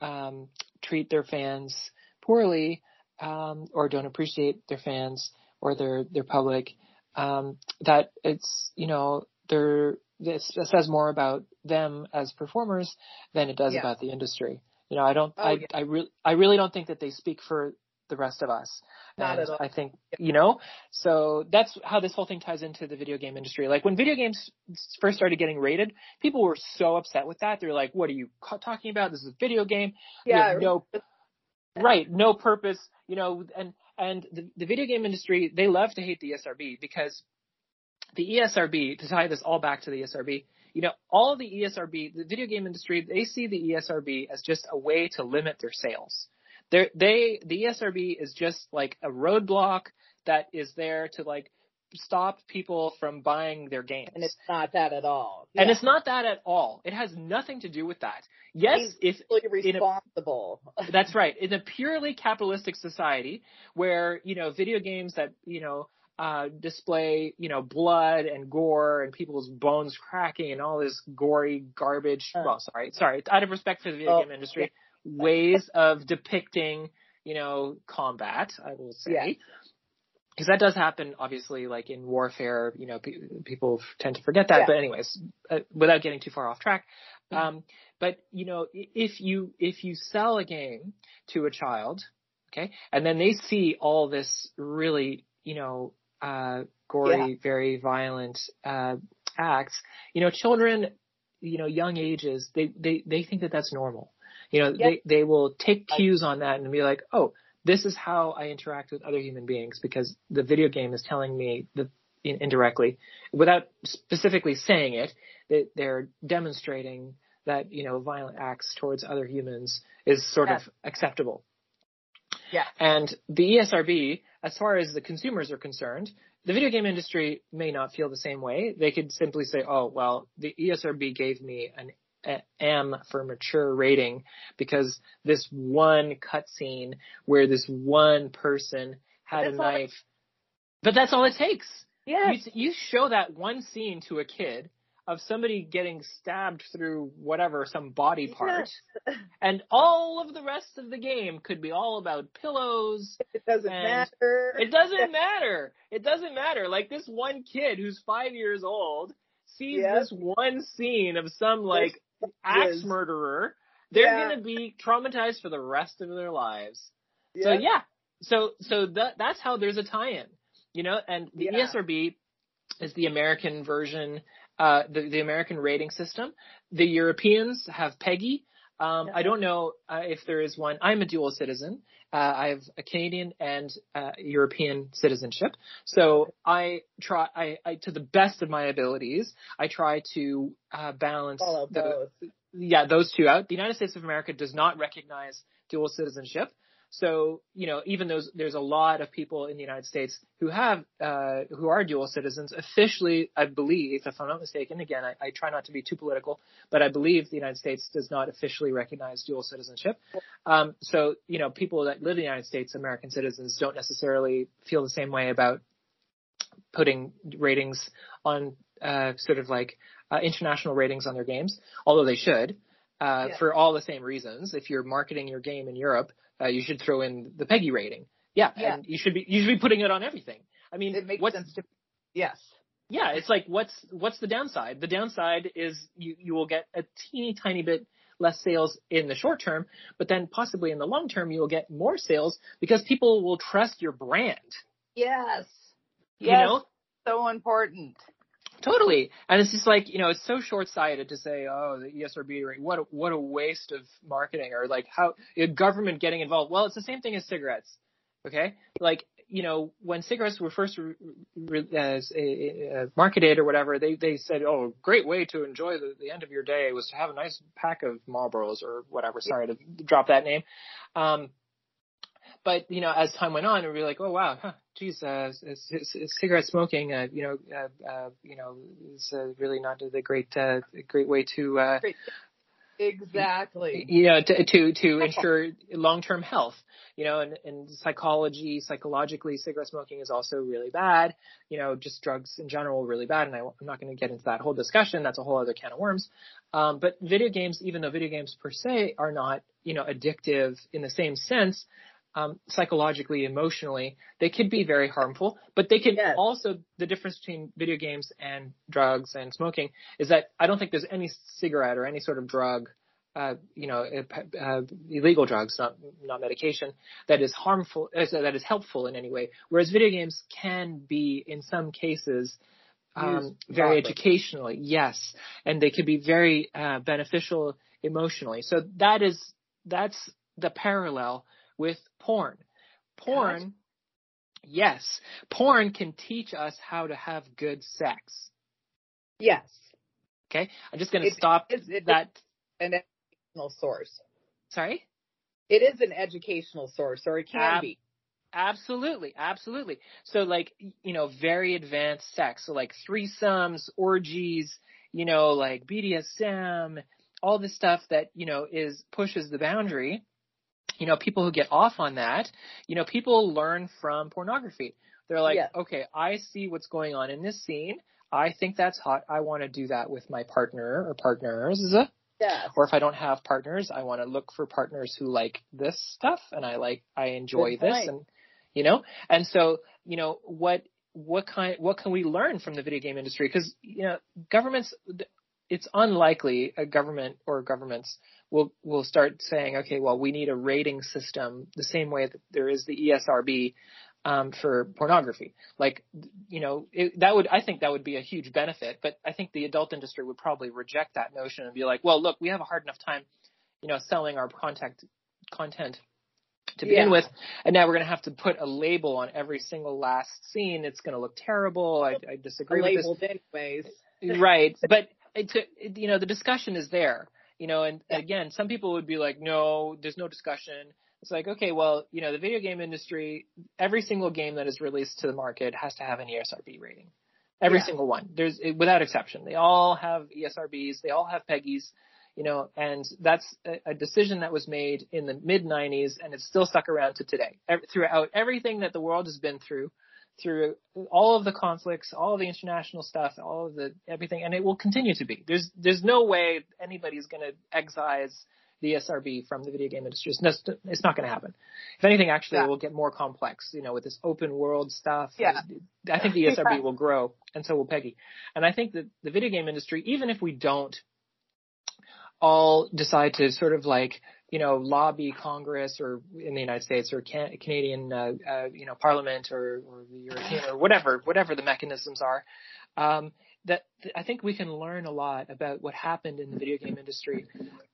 um, treat their fans poorly um, or don't appreciate their fans or their their public, um, that it's you know they're this says more about them as performers than it does Yeah. about the industry. You know, I don't, Oh, I, yeah. I really, I really don't think that they speak for the rest of us. Not and at all. I think, you know, so that's how this whole thing ties into the video game industry. Like when video games first started getting rated, people were so upset with that. They're like, what are you talking about? This is a video game. Yeah. no right. No purpose you know and and the, the video game industry they love to hate the esrb because the esrb to tie this all back to the esrb you know all the esrb the video game industry they see the esrb as just a way to limit their sales. They're, they the esrb is just like a roadblock that is there to like stop people from buying their games And it's not that at all. and it's not that at all it has nothing to do with that yes if Totally in a- responsible. that's right. In a purely capitalistic society where, you know, video games that, you know, uh, display, you know, blood and gore and people's bones cracking and all this gory garbage. Uh. well, sorry, sorry. Out of respect for the video Oh, game industry, ways of depicting, you know, combat, I will say. Yeah. Because that does happen, obviously, like in warfare, you know, pe- people tend to forget that. Yeah. But anyways, uh, without getting too far off track, Mhm. um, but you know, if you if you sell a game to a child, okay, and then they see all this really, you know, uh, gory, very violent uh, acts, you know, children, you know, young ages, they they they think that that's normal. You know, Yeah. they they will take cues on that and be like, oh, this is how I interact with other human beings because the video game is telling me in- indirectly, without specifically saying it, that they're demonstrating that you know violent acts towards other humans is sort Yes. of acceptable. Yeah. And the ESRB, as far as the consumers are concerned, the video game industry may not feel the same way. They could simply say, "Oh, well, the ESRB gave me an M for mature rating because this one cutscene where this one person had a all it- knife." But that's all it takes. Yes. You, you show that one scene to a kid of somebody getting stabbed through whatever, some body part, Yes. and all of the rest of the game could be all about pillows. It doesn't matter. It doesn't matter. It doesn't matter. Like this one kid who's five years old sees Yes. this one scene of some like axe Yes. murderer. They're Yeah. gonna be traumatized for the rest of their lives. Yeah. So yeah, so so that that's how there's a tie-in, you know. And the Yeah. ESRB is the American version, uh, the the American rating system. The Europeans have PEGI. Um, I don't know uh, if there is one. I'm a dual citizen. Uh, I have a Canadian and uh, European citizenship. So I try, I, I, to the best of my abilities, I try to uh, balance Follow the, both. yeah, those two out. The United States of America does not recognize dual citizenship. So, you know, even though there's a lot of people in the United States who have, uh, who are dual citizens, officially, I believe, if I'm not mistaken, again, I, I try not to be too political, but I believe the United States does not officially recognize dual citizenship. Um, so, you know, people that live in the United States, American citizens, don't necessarily feel the same way about putting ratings on, uh, sort of like, uh, international ratings on their games, although they should, uh, Yeah. for all the same reasons. If you're marketing your game in Europe, uh, you should throw in the PEGI rating. Yeah, Yeah. and you should be you should be putting it on everything. I mean, It makes sense to Yes. yeah, it's like what's what's the downside? The downside is you you will get a teeny tiny bit less sales in the short term, but then possibly in the long term you will get more sales because people will trust your brand. Yes. You Yes. know? So important. Totally. And it's just like, you know, it's so short-sighted to say, oh, the ESRB rate, what a, what a waste of marketing or like how a government getting involved. Well, it's the same thing as cigarettes. Okay? Like, you know, when cigarettes were first re- re- as, uh, marketed or whatever, they, they said, oh, great way to enjoy the, the end of your day was to have a nice pack of Marlboros or whatever. Sorry to drop that name. Um, but you know, as time went on, we were like, oh wow, huh, geez, uh, c- cigarette smoking, uh, you know, uh, uh, you know, is uh, really not the great, uh, great way to, uh, Exactly. you know, to to, to ensure long-term health. You know, and, and psychology, psychologically, cigarette smoking is also really bad. You know, just drugs in general really bad. And I, I'm not going to get into that whole discussion. That's a whole other can of worms. Um, but video games, even though video games per se are not, you know, addictive in the same sense, um, psychologically, emotionally, they could be very harmful, but they can Yes. also, the difference between video games and drugs and smoking is that I don't think there's any cigarette or any sort of drug, uh, you know, uh, uh, illegal drugs, not, not medication, that is harmful, uh, that is helpful in any way. Whereas video games can be, in some cases, um, very educationally, yes, and they can be very uh, beneficial emotionally. So that is that's the parallel with porn. Porn, yes, porn can teach us how to have good sex. Yes. Okay, I'm just going to stop is- it is that. An educational source. Sorry. It is an educational source, or it can Ab- be. Absolutely, absolutely. So like, you know, very advanced sex. So like threesomes, orgies, you know, like BDSM, all this stuff that, you know, is pushes the boundary. You know, people who get off on that, you know, people learn from pornography. They're like, Yes. okay, I see what's going on in this scene. I think that's hot. I want to do that with my partner or partners. Yes. Or if I don't have partners, I want to look for partners who like this stuff and I like, I enjoy this and, you know, and so, you know, what, what kind, what can we learn from the video game industry? Cause, you know, governments, it's unlikely a government or governments will, will start saying, okay, well, we need a rating system the same way that there is the ESRB, um, for pornography. Like, you know, it, that would, I think that would be a huge benefit, but I think the adult industry would probably reject that notion and be like, well, look, we have a hard enough time, you know, selling our contact content to begin Yeah. with, and now we're going to have to put a label on every single last scene. It's going to look terrible. I, I disagree with this. labeled anyways. right but it's it, you know the discussion is there you know and Yeah. again some people would be like no there's no discussion. It's like okay well you know the video game industry every single game that is released to the market has to have an ESRB rating. Every Yeah. single one. There's without exception. They all have ESRBs they all have PEGIs you know and that's a, a decision that was made in the mid 90s and it's still stuck around to today. Ev- throughout everything that the world has been through through all of the conflicts, all of the international stuff, all of the everything, and it will continue to be. There's there's no way anybody's going to excise the SRB from the video game industry. It's not, it's not going to happen. If anything, actually, Yeah. it will get more complex. You know, with this open world stuff. Yeah. I think the SRB Yeah. will grow, and so will PEGI. And I think that the video game industry, even if we don't all decide to sort of like you know lobby Congress or in the United States or can, Canadian uh, uh, you know Parliament or, or the European or whatever whatever the mechanisms are. Um, that I think we can learn a lot about what happened in the video game industry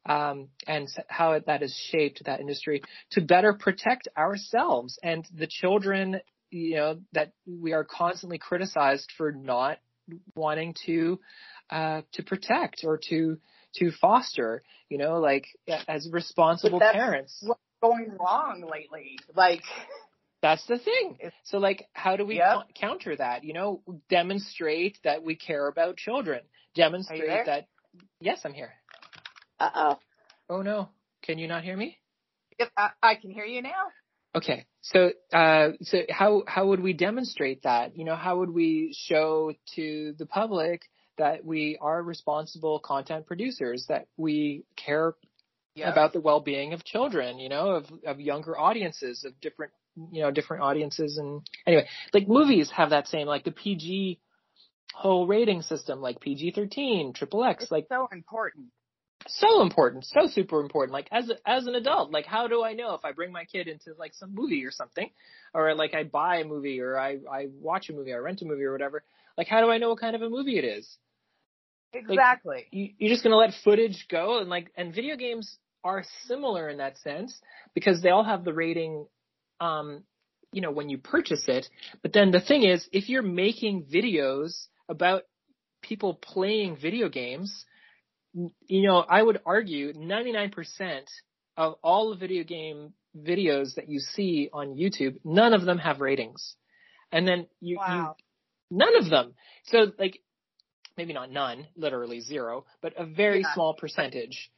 um, and how it, that has shaped that industry to better protect ourselves and the children. You know that we are constantly criticized for not wanting to uh, to protect or to to foster. You know, like as responsible parents. what's going wrong lately. Like, That's the thing. So like, how do we Yep. co- counter that? You know, demonstrate that we care about children. Demonstrate that. Yes, I'm here. uh oh. Oh no, can you not hear me? I, I can hear you now. Okay. So, uh, so how, how would we demonstrate that? You know, how would we show to the public that we are responsible content producers, that we care Yeah. about the well-being of children, you know, of, of younger audiences, of different, you know, different audiences. And anyway, like movies have that same, like the PG whole rating system, like PG-13, triple X, like so important. so important, so super important. Like as a, as an adult, like how do I know if I bring my kid into like some movie or something, or like I buy a movie or I I watch a movie, or I rent a movie or whatever? Like how do I know what kind of a movie it is? Exactly. You, you're just gonna let footage go and like and video games are similar in that sense because they all have the rating, um, you know, when you purchase it. But then the thing is, if you're making videos about people playing video games, you know, I would argue 99% of all the video game videos that you see on YouTube, none of them have ratings. And then you, wow. you none of them. So like, maybe not none, literally zero, but a very Yeah. small percentage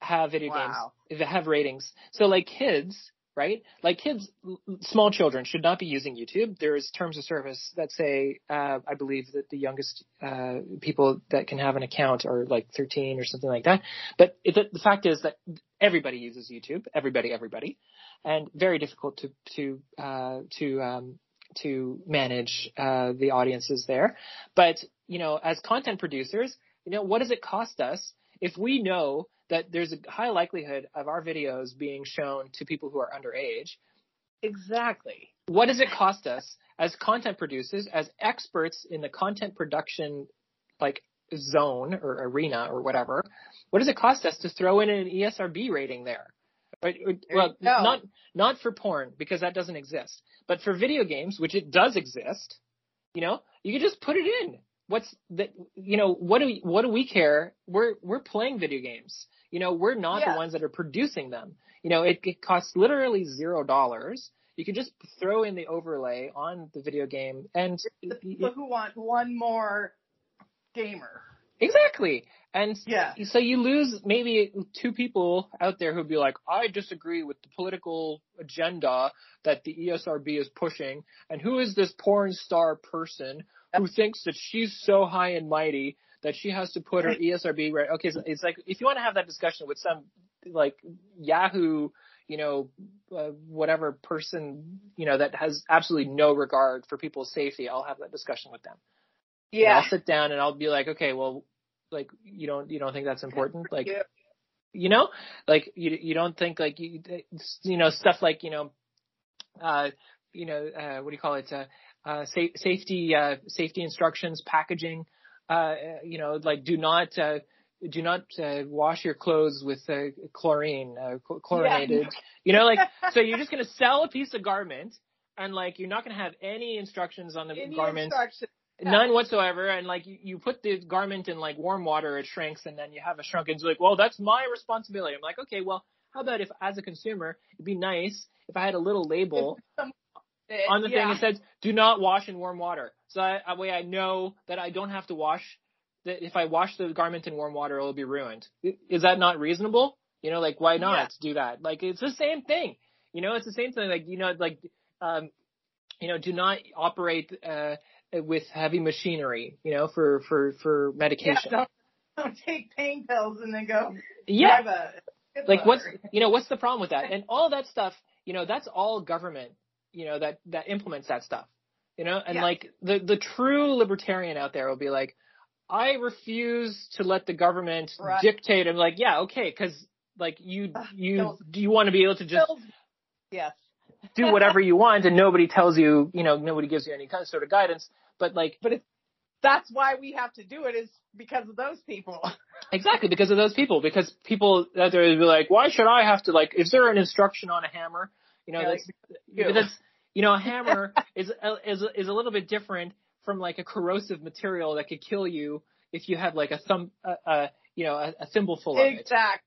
have video Wow. games have ratings. So like kids, right? Like kids, small children should not be using YouTube. There's terms of service that say, uh, I believe that the youngest uh, people that can have an account are like 13 or something like that. But it, the, the fact is that everybody uses YouTube. Everybody, everybody, and very difficult to to uh, to um, to manage uh, the audiences there. But you know, as content producers, you know, what does it cost us if we know that there's a high likelihood of our videos being shown to people who are underage. Exactly. What does it cost us as content producers, as experts in the content production like zone or arena or whatever? What does it cost us to throw in an ESRB rating there? Right? Uh, well, not not for porn because that doesn't exist, but for video games, which it does exist. You know, you can just put it in what's that you know what do we what do we care we're we're playing video games you know we're not yeah. the ones that are producing them you know it, it costs literally zero dollars you can just throw in the overlay on the video game and the people who want one more gamer exactly and yeah. so you lose maybe two people out there who'd be like, I disagree with the political agenda that the ESRB is pushing. And who is this porn star person who thinks that she's so high and mighty that she has to put her ESRB right. Okay, so it's like if you want to have that discussion with some like Yahoo, you know, uh, whatever person, you know, that has absolutely no regard for people's safety, I'll have that discussion with them. Yeah. And I'll sit down and I'll be like, okay, well, like you don't you don't think that's important? Like, yeah. you know, like you you don't think like you you know stuff like you know, uh, you know, uh, what do you call it? Uh, uh, sa- safety uh, safety instructions, packaging. Uh, you know, like do not uh, do not uh, wash your clothes with uh, chlorine, uh, chlorinated. Yeah. You know, like so you're just gonna sell a piece of garment and like you're not gonna have any instructions on the any garment. None whatsoever, and like you, you put the garment in like warm water, it shrinks, and then you have a shrunk. It's like, well, that's my responsibility. I'm like, okay, well, how about if, as a consumer, it'd be nice if I had a little label on the yeah. thing it says do not wash in warm water. So that way I know that I don't have to wash that if I wash the garment in warm water it'll be ruined. Is that not reasonable? You know, like why not yeah. do that? Like it's the same thing. You know, it's the same thing. Like you know, like um, you know, do not operate uh with heavy machinery. You know, for for for medication. Yeah, don't, don't take pain pills and then go. Yeah. like what's you know what's the problem with that? And all that stuff. You know, that's all government you know, that, that implements that stuff, you know, and yeah. like the, the true libertarian out there will be like, I refuse to let the government right. dictate. I'm like, yeah, okay. Cause like you, you, do you want to be able to just, yes, do whatever you want and nobody tells you, you know, nobody gives you any kind of sort of guidance, but like, but it's, that's why we have to do it is because of those people. exactly, because of those people. Because people out there will be like, why should I have to like? Is there an instruction on a hammer? You know, yeah, that's, like, that's you know, a hammer is is is a little bit different from like a corrosive material that could kill you if you had like a thumb, uh, uh you know, a, a thimble full of it. Exactly.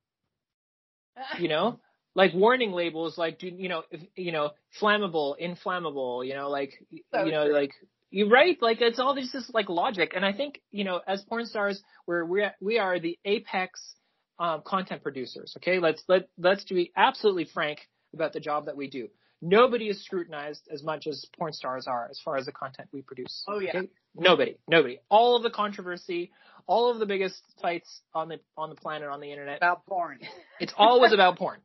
you know, like warning labels, like you know, if, you know, flammable, inflammable, you know, like so you know, true. like you right, like it's all just this is like logic, and I think you know, as porn stars, we're we we are the apex um, content producers. Okay, let's let let's be absolutely frank about the job that we do nobody is scrutinized as much as porn stars are as far as the content we produce. Oh yeah. Okay? Nobody, nobody. All of the controversy, all of the biggest fights on the on the planet on the internet about porn. it's always about porn.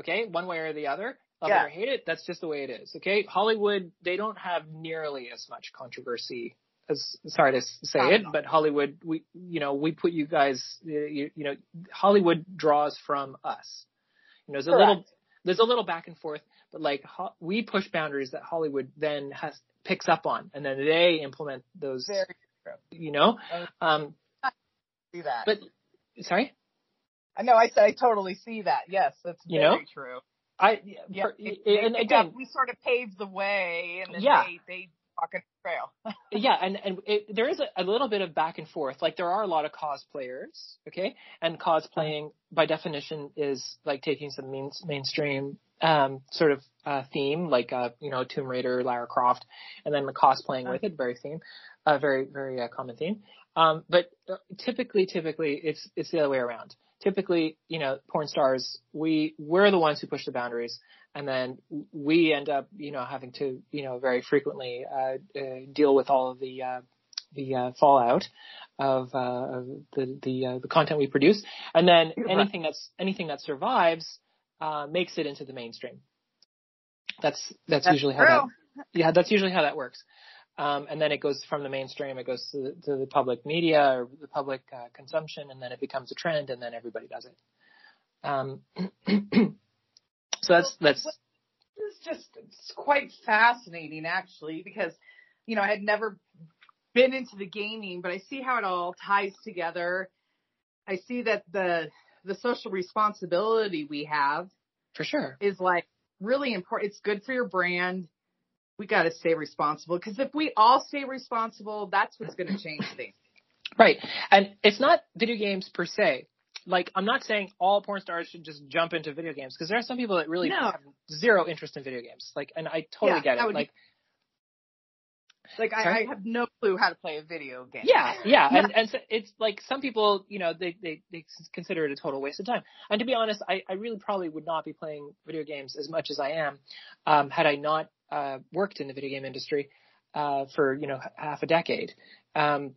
Okay, one way or the other. Love yeah. it or hate it, that's just the way it is. Okay, Hollywood they don't have nearly as much controversy as sorry to say it, but Hollywood we you know we put you guys you, you know Hollywood draws from us. You know, there's a Correct. little there's a little back and forth, but like ho- we push boundaries that Hollywood then has picks up on, and then they implement those. Very true. You know, um, I see that. But sorry. I know. I said I totally see that. Yes, that's you very know? true. I yeah, they, and again, we sort of paved the way, and then yeah. they they walk a trail. yeah, and and it, there is a, a, little bit of back and forth. Like there are a lot of cosplayers, okay, and cosplaying by definition is like taking some main, mainstream um, sort of uh, theme, like uh, you know Tomb Raider, Lara Croft, and then the cosplaying with it, very theme, uh, very very uh, common theme. Um, but uh, typically, typically it's it's the other way around. Typically, you know, porn stars, we we're the ones who push the boundaries, and then we end up, you know, having to, you know, very frequently uh, uh, deal with all of the uh, the uh, fallout of, uh, of the the uh, the content we produce, and then anything that's anything that survives uh, makes it into the mainstream. That's that's, That's usually true. how that yeah that's usually how that works. Um, and then it goes from the mainstream, it goes to the, to the public media or the public uh, consumption, and then it becomes a trend, and then everybody does it. Um, so that's that's This is just it's quite fascinating actually because you know I had never been into the gaming, but I see how it all ties together. I see that the the social responsibility we have for sure. is like really important. It's good for your brand. We got to stay responsible because if we all stay responsible, that's what's going to change things. Right. And it's not video games per se. Like, I'm not saying all porn stars should just jump into video games because there are some people that really No. have zero interest in video games. Like, and I totally Yeah, get it. would be- Like, Like I, I have no clue how to play a video game. yeah, yeah. And, and so it's like some people, you know, they, they, they consider it a total waste of time. And to be honest, I, I really probably would not be playing video games as much as I am, um, had I not, uh, worked in the video game industry, uh, for, you know, half a decade. Um,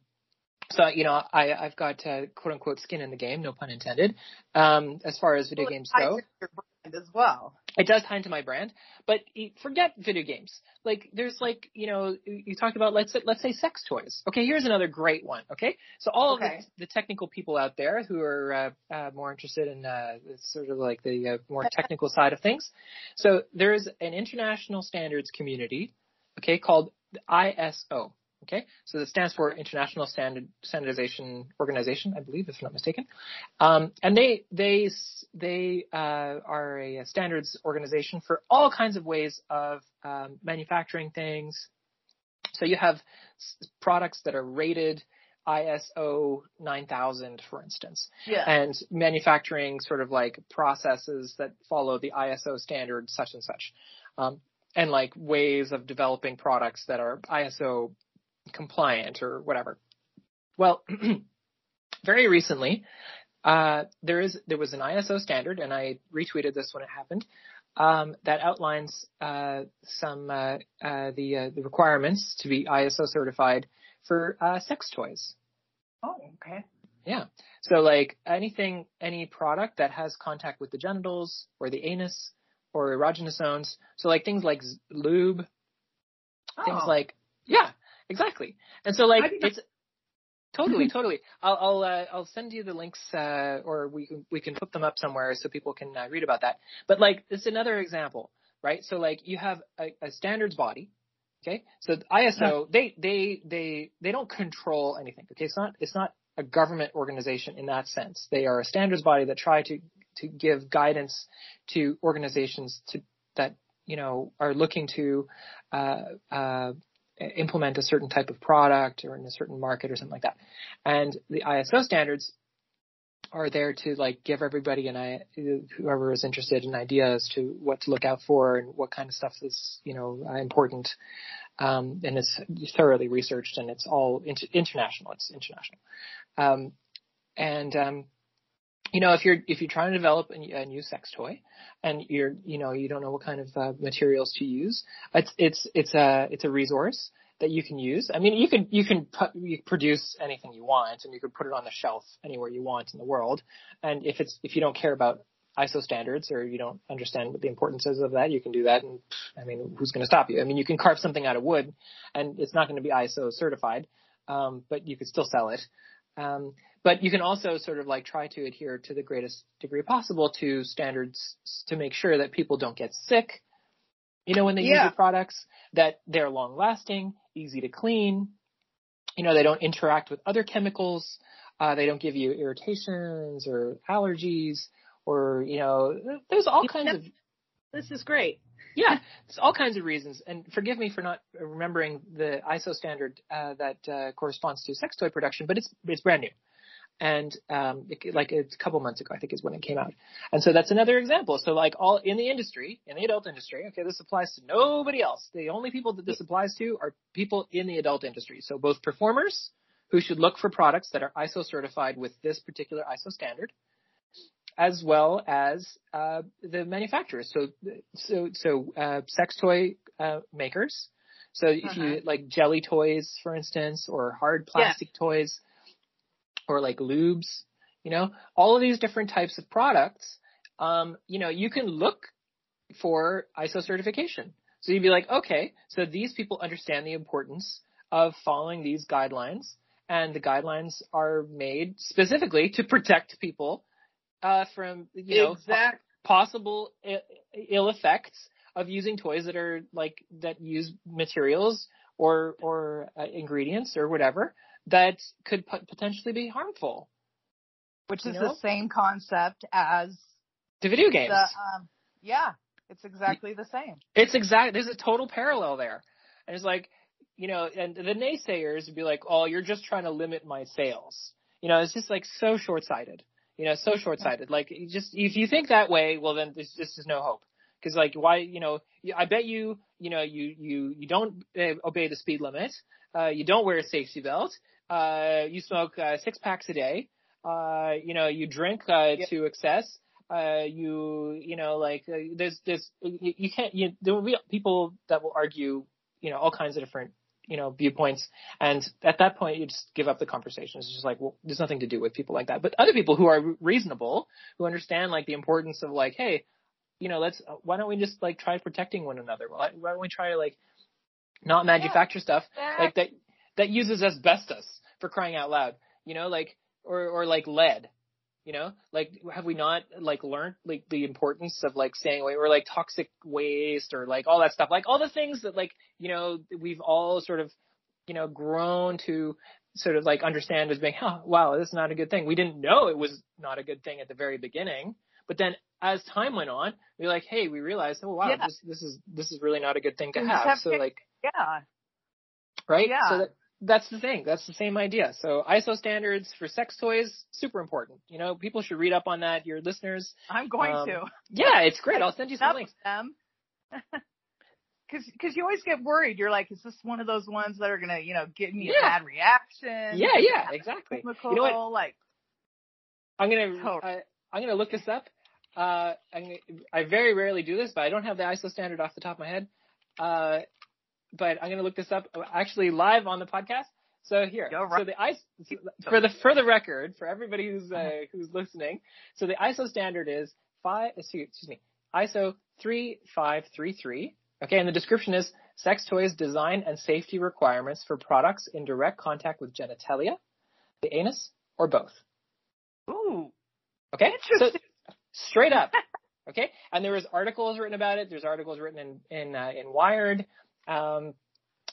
so, you know, I, I've got, uh, quote unquote skin in the game, no pun intended, um, as far as video Well, games go. your brand as well. It does tie into my brand, but forget video games. Like there's like you know you talked about let's say, let's say sex toys. Okay, here's another great one. Okay, so all of the, the technical people out there who are uh, uh, more interested in uh, sort of like the uh, more technical side of things. So there is an international standards community, okay, called the ISO. Okay, so that stands for International Standard Standardization Organization, I believe, if I'm not mistaken. Um, and they they they uh, are a standards organization for all kinds of ways of um, manufacturing things. So you have s- products that are rated ISO 9000, for instance, Yeah. and manufacturing sort of like processes that follow the ISO standard such and such, um, and like ways of developing products that are ISO compliant or whatever. Well, very recently, uh, there is there was an ISO standard, and I retweeted this when it happened, um, that outlines uh, some uh, uh, the uh, the requirements to be ISO certified for uh, sex toys. Oh, okay. Yeah. So like anything, any product that has contact with the genitals or the anus or erogenous zones. So like things like z- lube, things Oh. like yeah, exactly. And so like it's totally, totally. I'll I'll uh, I'll send you the links, uh, or we can we can put them up somewhere so people can uh, read about that. But like it's another example, right? So like you have a, a standards body. Okay, so the ISO they they they they don't control anything. Okay, it's not it's not a government organization in that sense. They are a standards body that try to to give guidance to organizations to that you know are looking to uh, uh, implement a certain type of product or in a certain market or something like that. And the ISO standards are there to like give everybody an I whoever is interested an idea as to what to look out for and what kind of stuff is you know important. Um, and it's thoroughly researched and it's all inter- international. It's international. Um, and um, you know if you're if you're trying to develop a, new sex toy and you're you know you don't know what kind of uh, materials to use, it's it's it's a it's a resource that you can use. I mean, you can you can pu- you produce anything you want, and you could put it on the shelf anywhere you want in the world. And if it's if you don't care about ISO standards or you don't understand what the importance is of that, you can do that. And I mean, who's going to stop you? I mean, you can carve something out of wood, and it's not going to be ISO certified, um, but you could still sell it. Um, but you can also sort of like try to adhere to the greatest degree possible to standards to make sure that people don't get sick. You know, when they use Yeah. your products, that they're long lasting, easy to clean. You know, they don't interact with other chemicals. Uh, they don't give you irritations or allergies or, you know, there's all kinds of This is great. yeah, it's all kinds of reasons. And forgive me for not remembering the ISO standard uh, that uh, corresponds to sex toy production, but it's it's brand new, and um, it, like a couple months ago, I think is when it came out. And so that's another example. So like all in the industry, in the adult industry, okay, this applies to nobody else. The only people that this applies to are people in the adult industry. So both performers who should look for products that are ISO certified with this particular ISO standard, as well as uh, the manufacturers. So so so uh, sex toy uh, makers. So if uh-huh. you like jelly toys, for instance, or hard plastic yeah. toys, or like lubes, you know, all of these different types of products, um, you know, you can look for ISO certification. So you'd be like, okay, so these people understand the importance of following these guidelines, and the guidelines are made specifically to protect people uh, from you know exact. possible Ill effects of using toys that are like that use materials or or uh, ingredients or whatever that could potentially be harmful. Which is know? the same concept as the video games. The, um, yeah, it's exactly the same. It's exact. There's a total parallel there. And it's like, you know, and the naysayers would be like, "Oh, you're just trying to limit my sales." You know, it's just like so short-sighted. You know, so short-sighted. Like, just if you think that way, well, then there's just there's no hope. Because like, why? You know, I bet you, you know, you you you don't uh, obey the speed limit. Uh, you don't wear a safety belt. Uh, you smoke uh, six packs a day. Uh, you know, you drink uh, yep. to excess uh, you, you know, like uh, there's, there's, you, you can't, you, there will be people that will argue, you know, all kinds of different, you know, viewpoints. And at that point, you just give up the conversation. It's just like, well, there's nothing to do with people like that. But other people who are reasonable, who understand like the importance of like, hey, you know, let's, why don't we just like try protecting one another? Why, why don't we try to like not manufacture yeah. stuff like that, that uses asbestos for crying out loud, you know, like, or, or like lead you know, like have we not like learned like the importance of like staying away or like toxic waste or like all that stuff, like all the things that like you know we've all sort of you know grown to sort of like understand as being, oh wow, this is not a good thing. We didn't know it was not a good thing at the very beginning, but then as time went on, we are like, hey, we realized, oh wow, yeah. this this is this is really not a good thing to have. have. So like, yeah, right, yeah. So that, that's the thing. That's the same idea. So ISO standards for sex toys, super important. You know, people should read up on that. Your listeners. I'm going um, to. Yeah, it's great. I'll send you some links. Them. Cause, cause you always get worried. You're like, is this one of those ones that are gonna, you know, give me yeah. a bad reaction? Yeah, yeah, exactly. Chemical, you know what? Like, I'm gonna, I, I'm gonna look this up. Uh, I'm I very rarely do this, but I don't have the ISO standard off the top of my head. Uh, but I'm going to look this up actually live on the podcast. So here, right. so the ISO, for the for the record, for everybody who's uh, who's listening, so the ISO standard is five. Excuse me, ISO three five three three. Okay, and the description is sex toys design and safety requirements for products in direct contact with genitalia, the anus, or both. Ooh. Okay. So straight up. Okay, and there was articles written about it. There's articles written in in uh, in Wired. Um,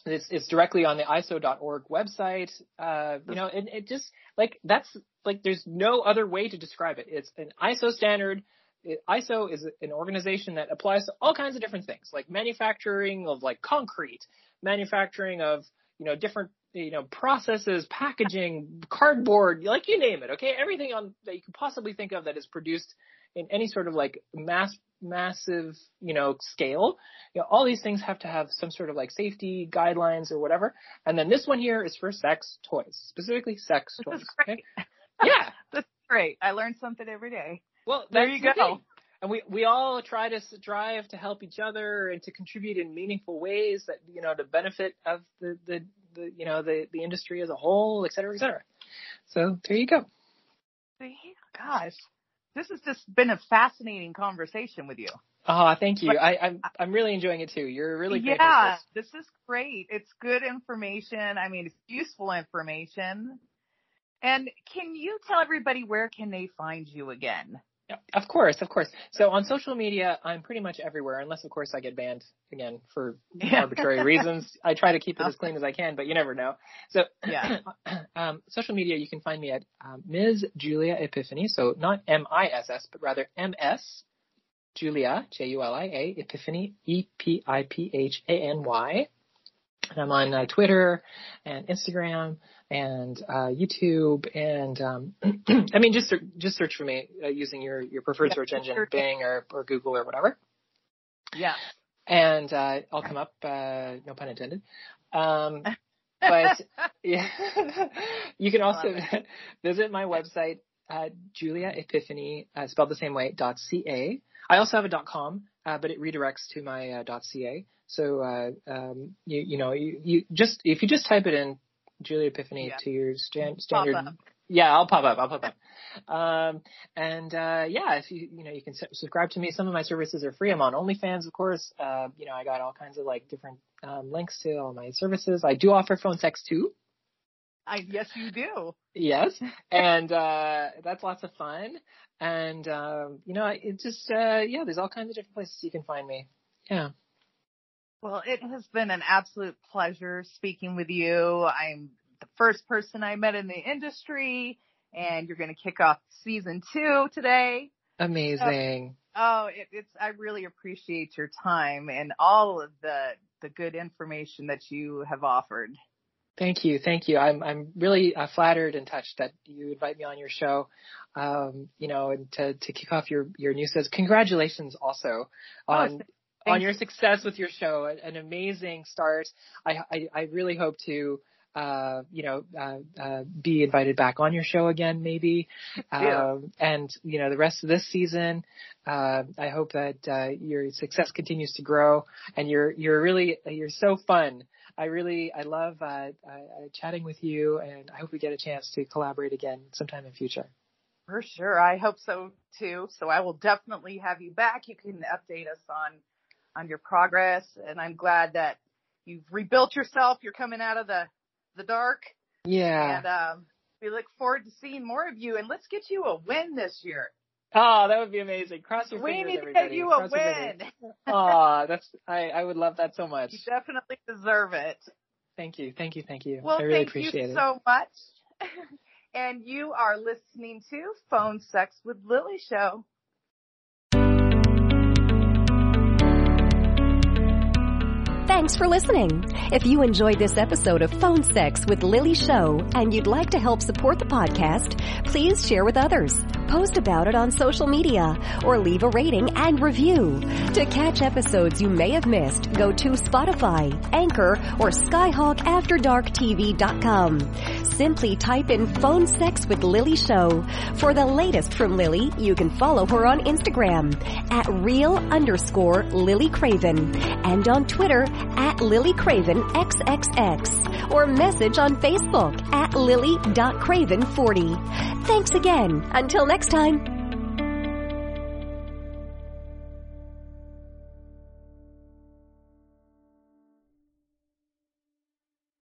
it's, it's directly on the ISO.org website. Uh, you know, and it just like that's like there's no other way to describe it. It's an ISO standard. It, ISO is an organization that applies to all kinds of different things, like manufacturing of like concrete, manufacturing of you know different you know processes, packaging, cardboard, like you name it. Okay, everything on that you could possibly think of that is produced in any sort of like mass massive, you know, scale. You know, all these things have to have some sort of like safety guidelines or whatever. And then this one here is for sex toys, specifically sex this toys. Okay? Yeah. That's great. I learned something every day. Well, there you go. And we, we all try to strive to help each other and to contribute in meaningful ways that, you know, to benefit of the, the, the you know, the, the industry as a whole, et cetera, et cetera. So there you go. Gosh, this has just been a fascinating conversation with you. Oh, thank you. But, I, I'm I'm really enjoying it too. You're really great. Yeah, this is great. It's good information. I mean, it's useful information. And can you tell everybody where can they find you again? Of course, of course. So on social media, I'm pretty much everywhere, unless of course I get banned again for arbitrary reasons. I try to keep it as clean as I can, but you never know. So yeah, um, social media, you can find me at um, Ms. Julia Epiphany. So not M I S S, but rather M S Julia J U L I A Epiphany E P I P H A N Y. And I'm on uh, Twitter and Instagram and uh, YouTube and um, I mean just just search for me uh, using your your preferred yeah, search engine. Bing or or Google or whatever. Yeah. And uh, I'll come up. Uh, no pun intended. Um, but yeah, you can also visit my website at Julia Epiphany, uh, spelled the same way, dot .ca. I also have a dot .com, uh, but it redirects to my uh, .ca. So, uh, um, you, you know, you, you just, if you just type it in, Julia Epiphany Yeah. to your stan- standard. Pop up. Yeah, I'll pop up. I'll pop up. Um, and, uh, yeah, if you, you know, you can su- subscribe to me. Some of my services are free. I'm on OnlyFans, of course. Uh, you know, I got all kinds of like different, um, links to all my services. I do offer phone sex too. I yes, you do. Yes. And, uh, that's lots of fun. And, um, you know, it just, uh, yeah, there's all kinds of different places you can find me. Yeah. Well, it has been an absolute pleasure speaking with you. I'm the first person I met in the industry, and you're going to kick off season two today. Amazing. Oh, it, it's I really appreciate your time and all of the the good information that you have offered. Thank you, thank you. I'm I'm really uh, flattered and touched that you invite me on your show. Um, you know, and to to kick off your your new says congratulations also on on your success with your show. An amazing start. I I, I really hope to. Uh, you know, uh, uh, be invited back on your show again, maybe. Yeah. Um, and you know, the rest of this season, uh, I hope that uh, your success continues to grow. And you're you're really you're so fun. I really I love uh, uh, chatting with you, and I hope we get a chance to collaborate again sometime in future. For sure, I hope so too. So I will definitely have you back. You can update us on on your progress, and I'm glad that you've rebuilt yourself. You're coming out of the the dark, Yeah. and um, we look forward to seeing more of you. And let's get you a win this year. Oh, that would be amazing. Cross your we fingers, need to everybody. get you a Cross fingers. win. Oh, that's I I would love that so much. You definitely deserve it. Thank you, thank you, thank you. Well, I really thank appreciate you it. so much. and you are listening to Phone Sex with Lily Show. Thanks for listening. If you enjoyed this episode of Phone Sex with Lily Show and you'd like to help support the podcast, please share with others, post about it on social media, or leave a rating and review. To catch episodes you may have missed, go to Spotify, Anchor, or SkyhawkAfterDarkTV.com. Simply type in Phone Sex with Lily Show. For the latest from Lily, you can follow her on Instagram at real underscore Lily Craven and on Twitter at Lily Craven XXX or message on Facebook at lily.craven40. Thanks again. Until next time.